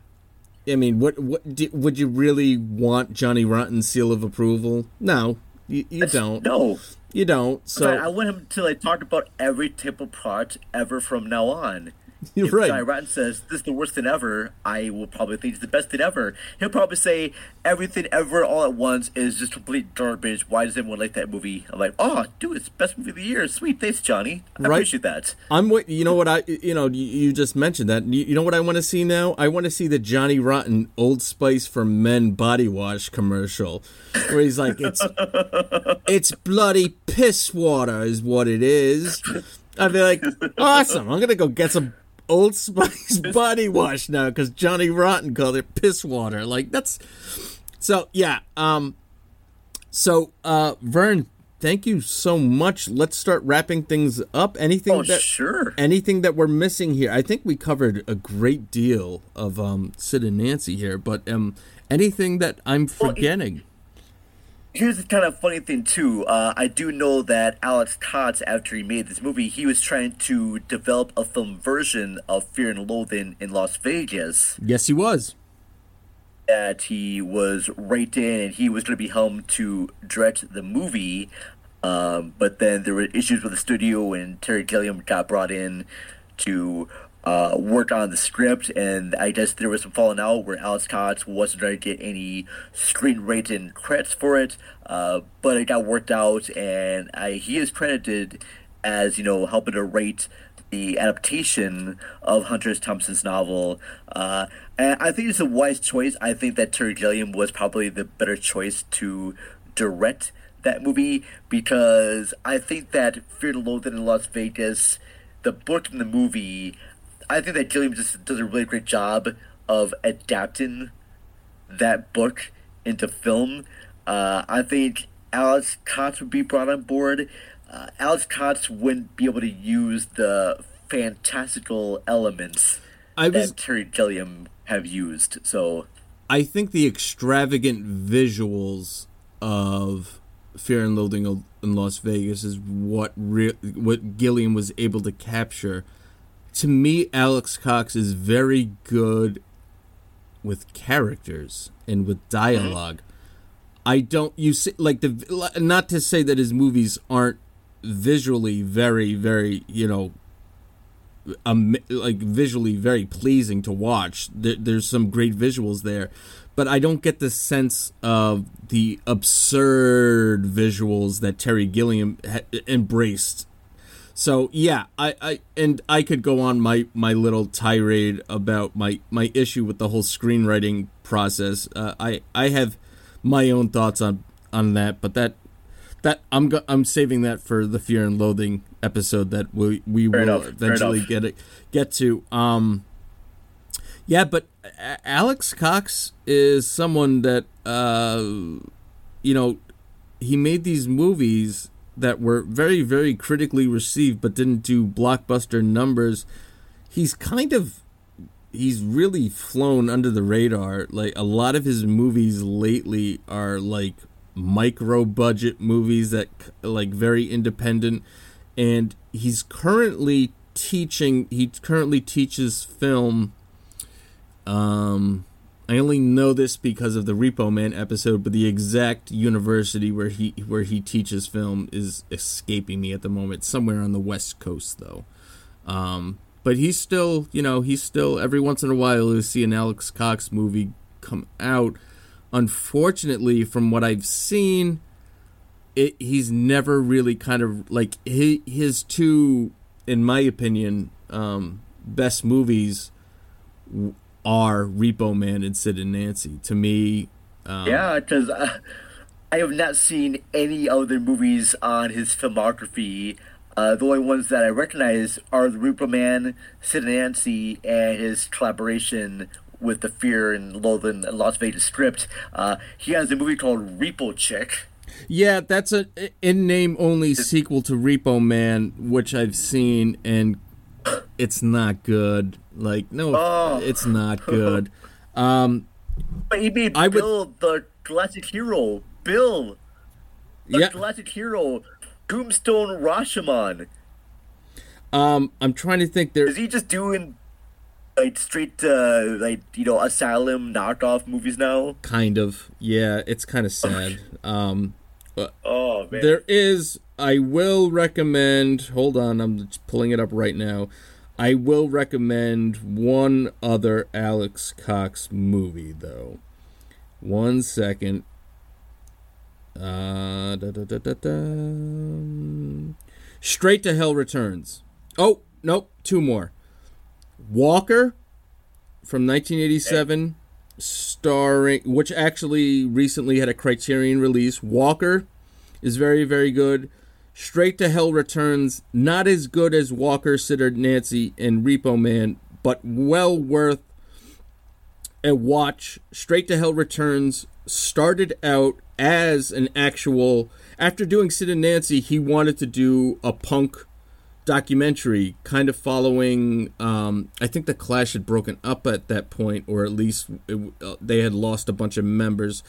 G: I mean, what what do, would you really want Johnny Rotten's seal of approval? No, you, you don't.
H: no.
G: You don't.
H: So I want him to like talk about every type of product ever from now on.
G: you're
H: if
G: right.
H: Johnny Rotten says this is the worst thing ever, I will probably think it's the best thing ever. He'll probably say everything ever all at once is just complete garbage. Why does everyone like that movie? I'm like, oh, dude, it's best movie of the year. Sweet, thanks, Johnny. I
G: Right.
H: appreciate that.
G: I'm what you know what I you know you, you just mentioned that you, you know what I want to see now I want to see the Johnny Rotten Old Spice for Men body wash commercial where he's like it's it's bloody piss water is what it is I'd be like awesome I'm gonna go get some Old Spice body wash now because Johnny Rotten called it piss water. Like that's so yeah um so uh Vern thank you so much. Let's start wrapping things up. Anything
H: Oh,
G: that
H: sure.
G: anything that we're missing here? I think we covered a great deal of um sid and nancy here but um anything that i'm forgetting
H: Here's the kind of funny thing too. Uh, I do know that Alex Cox, after he made this movie, he was trying to develop a film version of Fear and Loathing in Las Vegas.
G: yes he was
H: that he was right in and he was going to be helmed to direct the movie. Um, but then there were issues with the studio, and Terry Gilliam got brought in to uh, work on the script. And I guess there was some falling out where Alex Cox wasn't going to get any screen rating credits for it. Uh, but it got worked out, and I, he is credited as you know helping to rate the adaptation of Hunter. Thompson's novel. Uh, and I think it's a wise choice. I think that Terry Gilliam was probably the better choice to direct that movie because I think that Fear and Loathing in Las Vegas, the book and the movie, I think that Gilliam just does a really great job of adapting that book into film. Uh, I think Alex Cox would be brought on board. Uh, Alex Cox wouldn't be able to use the fantastical elements
G: I was
H: that Terry Gilliam have used. So
G: I think the extravagant visuals of Fear and Loathing in Las Vegas is what re- what Gilliam was able to capture. To me, Alex Cox is very good with characters and with dialogue. I don't you see like the not to say that his movies aren't visually very, very, you know, um, like visually very pleasing to watch. There, there's some great visuals there, but I don't get the sense of the absurd visuals that Terry Gilliam ha- embraced. So yeah, I, I and I could go on my, my little tirade about my, my issue with the whole screenwriting process. Uh, I I have my own thoughts on on that, but that that I'm go- I'm saving that for the Fear and Loathing episode that we we
H: Fair
G: will
H: enough,
G: eventually get it get to. Um, yeah, but Alex Cox is someone that uh, you know he made these movies that were very very critically received, but didn't do blockbuster numbers. He's kind of he's really flown under the radar. Like a lot of his movies lately are like micro budget movies that like very independent and he's currently teaching he currently teaches film um I only know this because of the Repo Man episode, but the exact university where he where he teaches film is escaping me at the moment. Somewhere on the West Coast, though. Um, but he's still, you know, he's still every once in a while you see an Alex Cox movie come out. Unfortunately, from what I've seen, it he's never really kind of like his, his two, in my opinion, um, best movies are Repo Man and Sid and Nancy. To me, um,
H: Yeah, because uh, I have not seen any other movies on his filmography. Uh, the only ones that I recognize are The Repo Man, Sid and Nancy, and his collaboration with the Fear and Loathing and Las Vegas script. Uh, he has a movie called Repo Chick.
G: Yeah, that's a in name only sequel to Repo Man, which I've seen, and it's not good. Like, no,
H: Oh.
G: it's not good. Um,
H: made
G: I would-
H: Bill the Galactic Hero. Bill, the
G: yeah,
H: Galactic Hero. Tombstone Rashomon.
G: um, I'm trying to think. There,
H: Is he just doing like straight uh, like you know asylum knockoff movies now?
G: kind of. Yeah, it's kind of sad. Um,
H: Oh man.
G: There is. I will recommend. Hold on, I'm pulling it up right now. I will recommend one other Alex Cox movie, though. One second. Uh, da, da, da. Straight to Hell Returns. Oh, nope, two more. Walker from 1987 starring which actually recently had a criterion release walker is very very good straight to hell returns not as good as walker and nancy and repo man but well worth a watch. Straight to hell returns started out as an actual after doing sid and nancy he wanted to do a punk documentary kind of following um, i think the clash had broken up at that point or at least it, uh, they had lost a bunch of members.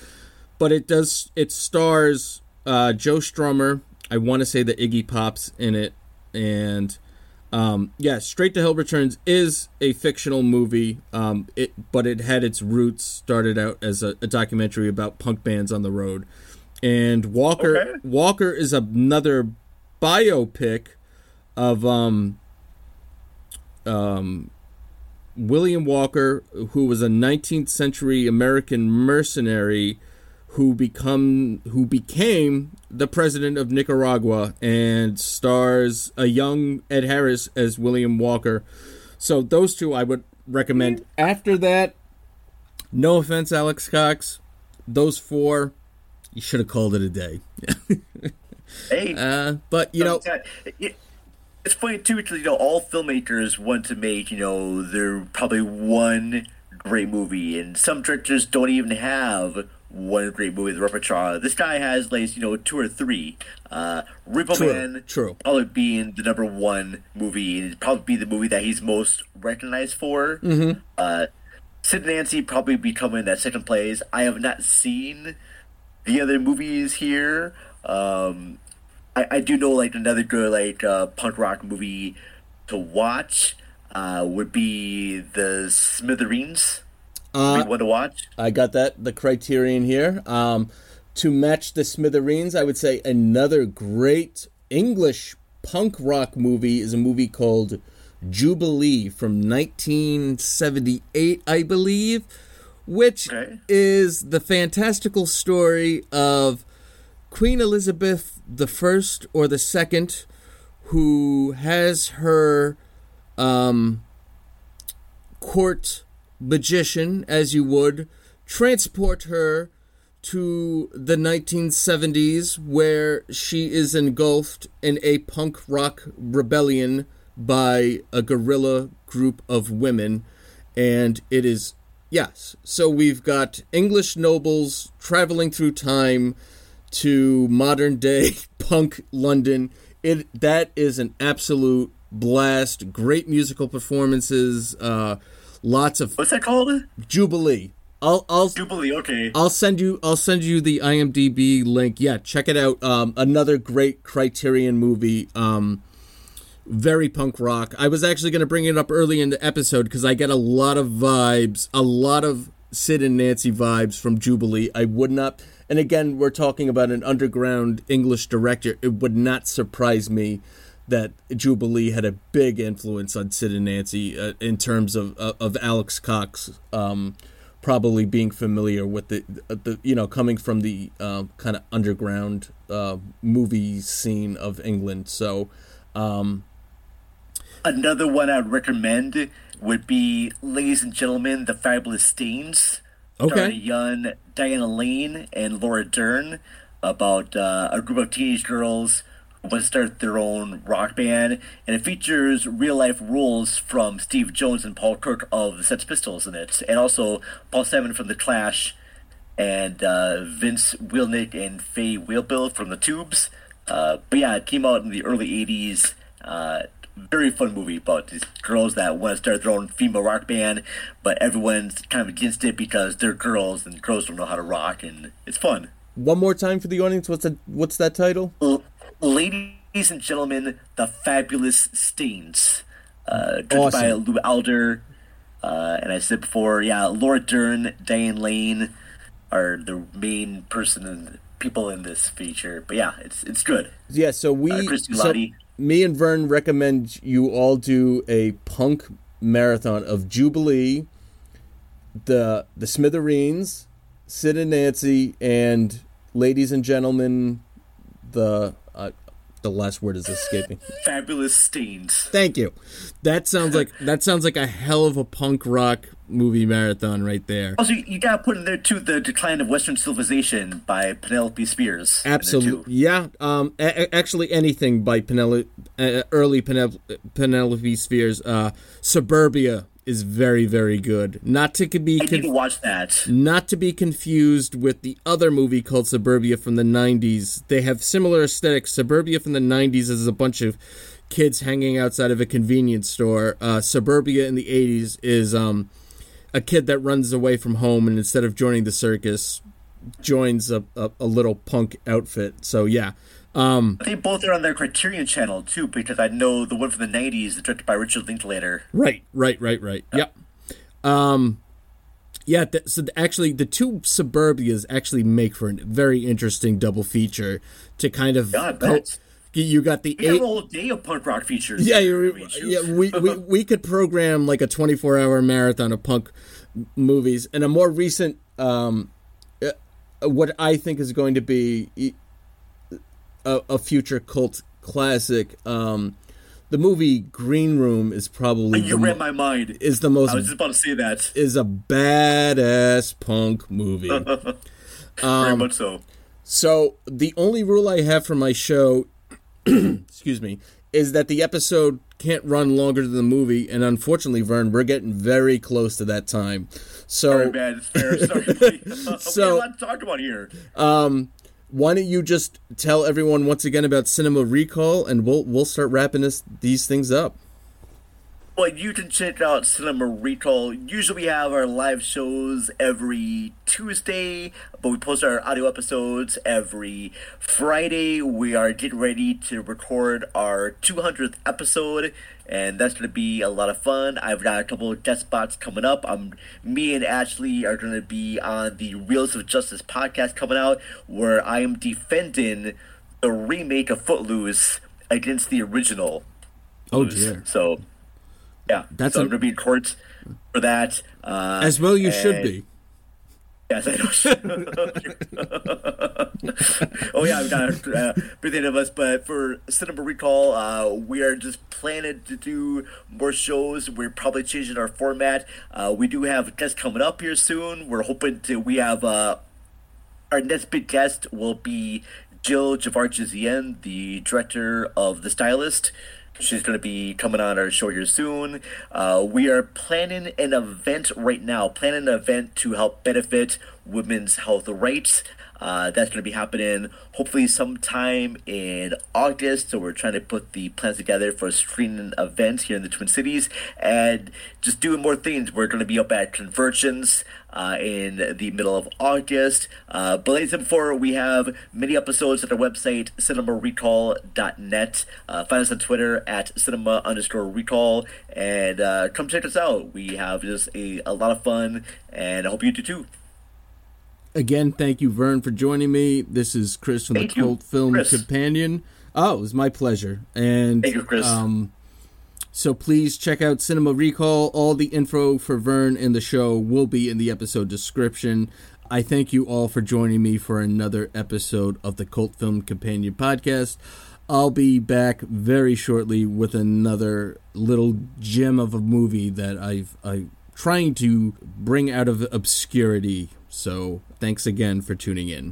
G: But it does it stars uh, joe strummer i want to say the iggy pops in it and um, yeah straight to hell returns is a fictional movie um, it but it had its roots started out as a, a documentary about punk bands on the road and walker
H: Okay.
G: walker is another biopic of um um William Walker, who was a 19th century American mercenary who become who became the president of Nicaragua and stars a young Ed Harris as William Walker. So those two I would recommend. After that, no offense, Alex Cox, those four you should have called it a day.
H: hey,
G: Uh, but you know,
H: it's funny too because you know all filmmakers want to make you know their probably one great movie, and some directors don't even have one great movie the repertoire. This guy has like you know two or three. Uh, Ripple
G: True,
H: Man,
G: true.
H: probably being the number one movie, and it'd probably be the movie that he's most recognized for. Mm-hmm. Uh, Sid Nancy probably be coming in that second place. I have not seen the other movies here. Um, I, I do know like another good like uh, punk rock movie to watch uh, would be the Smithereens.
G: Uh,
H: one to watch.
G: I got that the criterion here. Um, to match the Smithereens, I would say another great English punk rock movie is a movie called Jubilee from 1978, I believe, which
H: Okay.
G: is the fantastical story of Queen Elizabeth the First or the Second, who has her um, court magician, as you would, transport her to the 1970s, where she is engulfed in a punk rock rebellion by a guerrilla group of women. And it is, yes. So we've got English nobles traveling through time to modern day punk London. It that is an absolute blast. Great musical performances. Uh, lots of
H: What's that called?
G: Jubilee. I'll I'll
H: Jubilee. Okay.
G: I'll send you I'll send you the IMDb link. Yeah, check it out. Um, another great Criterion movie. Um, very punk rock. I was actually going to bring it up early in the episode because I get a lot of vibes, a lot of Sid and Nancy vibes from Jubilee. I would not, and again, we're talking about an underground English director. It would not surprise me that Jubilee had a big influence on Sid and Nancy uh, in terms of uh, of Alex Cox. Um, probably being familiar with the the you know coming from the uh, kind of underground uh, movie scene of England. So um,
H: Another one I'd recommend would be, ladies and gentlemen, the Fabulous Stains.
G: Okay.
H: Young Diane Lane and Laura Dern about uh, a group of teenage girls want to start their own rock band, and it features real life roles from Steve Jones and Paul Cook of the Sex Pistols in it, and also Paul Simon from the Clash, and uh, Vince Welnick and Fee Waybill from the Tubes. Uh, but yeah, it came out in the early '80s. Uh, very fun movie about these girls that want to start their own female rock band, but everyone's kind of against it because they're girls and girls don't know how to rock, and it's fun.
G: one more time for the audience. What's that? What's that title?
H: Ladies and gentlemen, the fabulous Stains, uh, directed
G: Awesome.
H: by Lou Adler, uh, and I said before, yeah, Laura Dern, Diane Lane are the main person and people in this feature. But yeah, it's it's good.
G: Yeah. So we
H: Uh,
G: so me and Vern recommend you all do a punk marathon of Jubilee, the the Smithereens, Sid and Nancy, and ladies and gentlemen, the the last word is escaping.
H: Fabulous Stains.
G: Thank you. That sounds like that sounds like a hell of a punk rock movie marathon right there.
H: Also, you gotta put in there too the decline of Western civilization by Penelope Spheeris. in there, too.
G: Absolutely, yeah. Um, a- actually, anything by Penelope, uh, early Penel- Penelope Spheeris. Uh, Suburbia is very, very good. Not to be
H: I
G: conf-
H: watch that.
G: not to be confused with the other movie called Suburbia from the '90s. They have similar aesthetics. Suburbia from the '90s is a bunch of kids hanging outside of a convenience store. Uh, Suburbia in the '80s is um, a kid that runs away from home and instead of joining the circus, joins a, a, a little punk outfit. So yeah, um,
H: They both are on their Criterion channel too, because I know the one from the '90s, directed by Richard Linklater.
G: right, right, right, right. Yep. Um, yeah. Th- so th- actually, the two Suburbias actually make for a very interesting double feature to kind of.
H: Yeah, I bet.
G: you got the
H: We
G: eight.
H: a whole day of punk rock features.
G: Yeah, you
H: mean, shoot.
G: yeah, we, we we could program like a 24 hour marathon of punk movies and a more recent um uh, what I think is going to be a, a future cult classic um the movie Green Room is probably
H: you read
G: mo-
H: my mind.
G: is the most
H: I was just about to say that.
G: is a badass punk movie. Um,
H: Very much so.
G: So the only rule I have for my show, excuse me, is that the episode can't run longer than the movie, and unfortunately, Vern, we're getting very close to that time.
H: Sorry,
G: So
H: man. It's fair. Sorry.
G: So-
H: we have a lot to talk about here.
G: Why don't you just tell everyone once again about Cinema Recall, and we'll we'll start wrapping this these things up.
H: Well, you can check out Cinema Recall. Usually we have our live shows every Tuesday, but we post our audio episodes every Friday. We are getting ready to record our 200th episode, and that's going to be a lot of fun. I've got a couple of guest spots coming up. Um, me and Ashley are going to be on the Reels of Justice podcast coming out, where I am defending the remake of Footloose against the original.
G: Oh dear.
H: So yeah,
G: That's
H: so
G: a-
H: I'm going to be in court for that. Uh,
G: As well, you should be.
H: Yes, I know. oh yeah, I'm not uh, of us, but for Cinema Recall, uh, we are just planning to do more shows. We're probably changing our format. Uh, we do have guests coming up here soon. We're hoping to. We have uh, our next big guest will be Jill Gevargizian, the director of The Stylist. She's going to be coming on our show here soon. Uh, we are planning an event right now, planning an event to help benefit women's health rights. Uh, that's going to be happening hopefully sometime in August. So we're trying to put the plans together for a screening event here in the Twin Cities and just doing more things. We're going to be up at conversions uh, in the middle of August. Uh, but like before, we have many episodes at our website, cinemarecall.net. Uh, find us on Twitter at cinema underscore recall and uh, come check us out. We have just a, a lot of fun and I hope you do too.
G: Again, thank you, Vern, for joining me. This is Chris from
H: Thank
G: the
H: you,
G: Cult Film
H: Chris.
G: Companion. Oh, it was my pleasure. And
H: Thank you, Chris.
G: Um, so please check out Cinema Recall. All the info for Vern and the show will be in the episode description. I thank you all for joining me for another episode of the Cult Film Companion podcast. I'll be back very shortly with another little gem of a movie that I've I'm trying to bring out of obscurity. So thanks again for tuning in.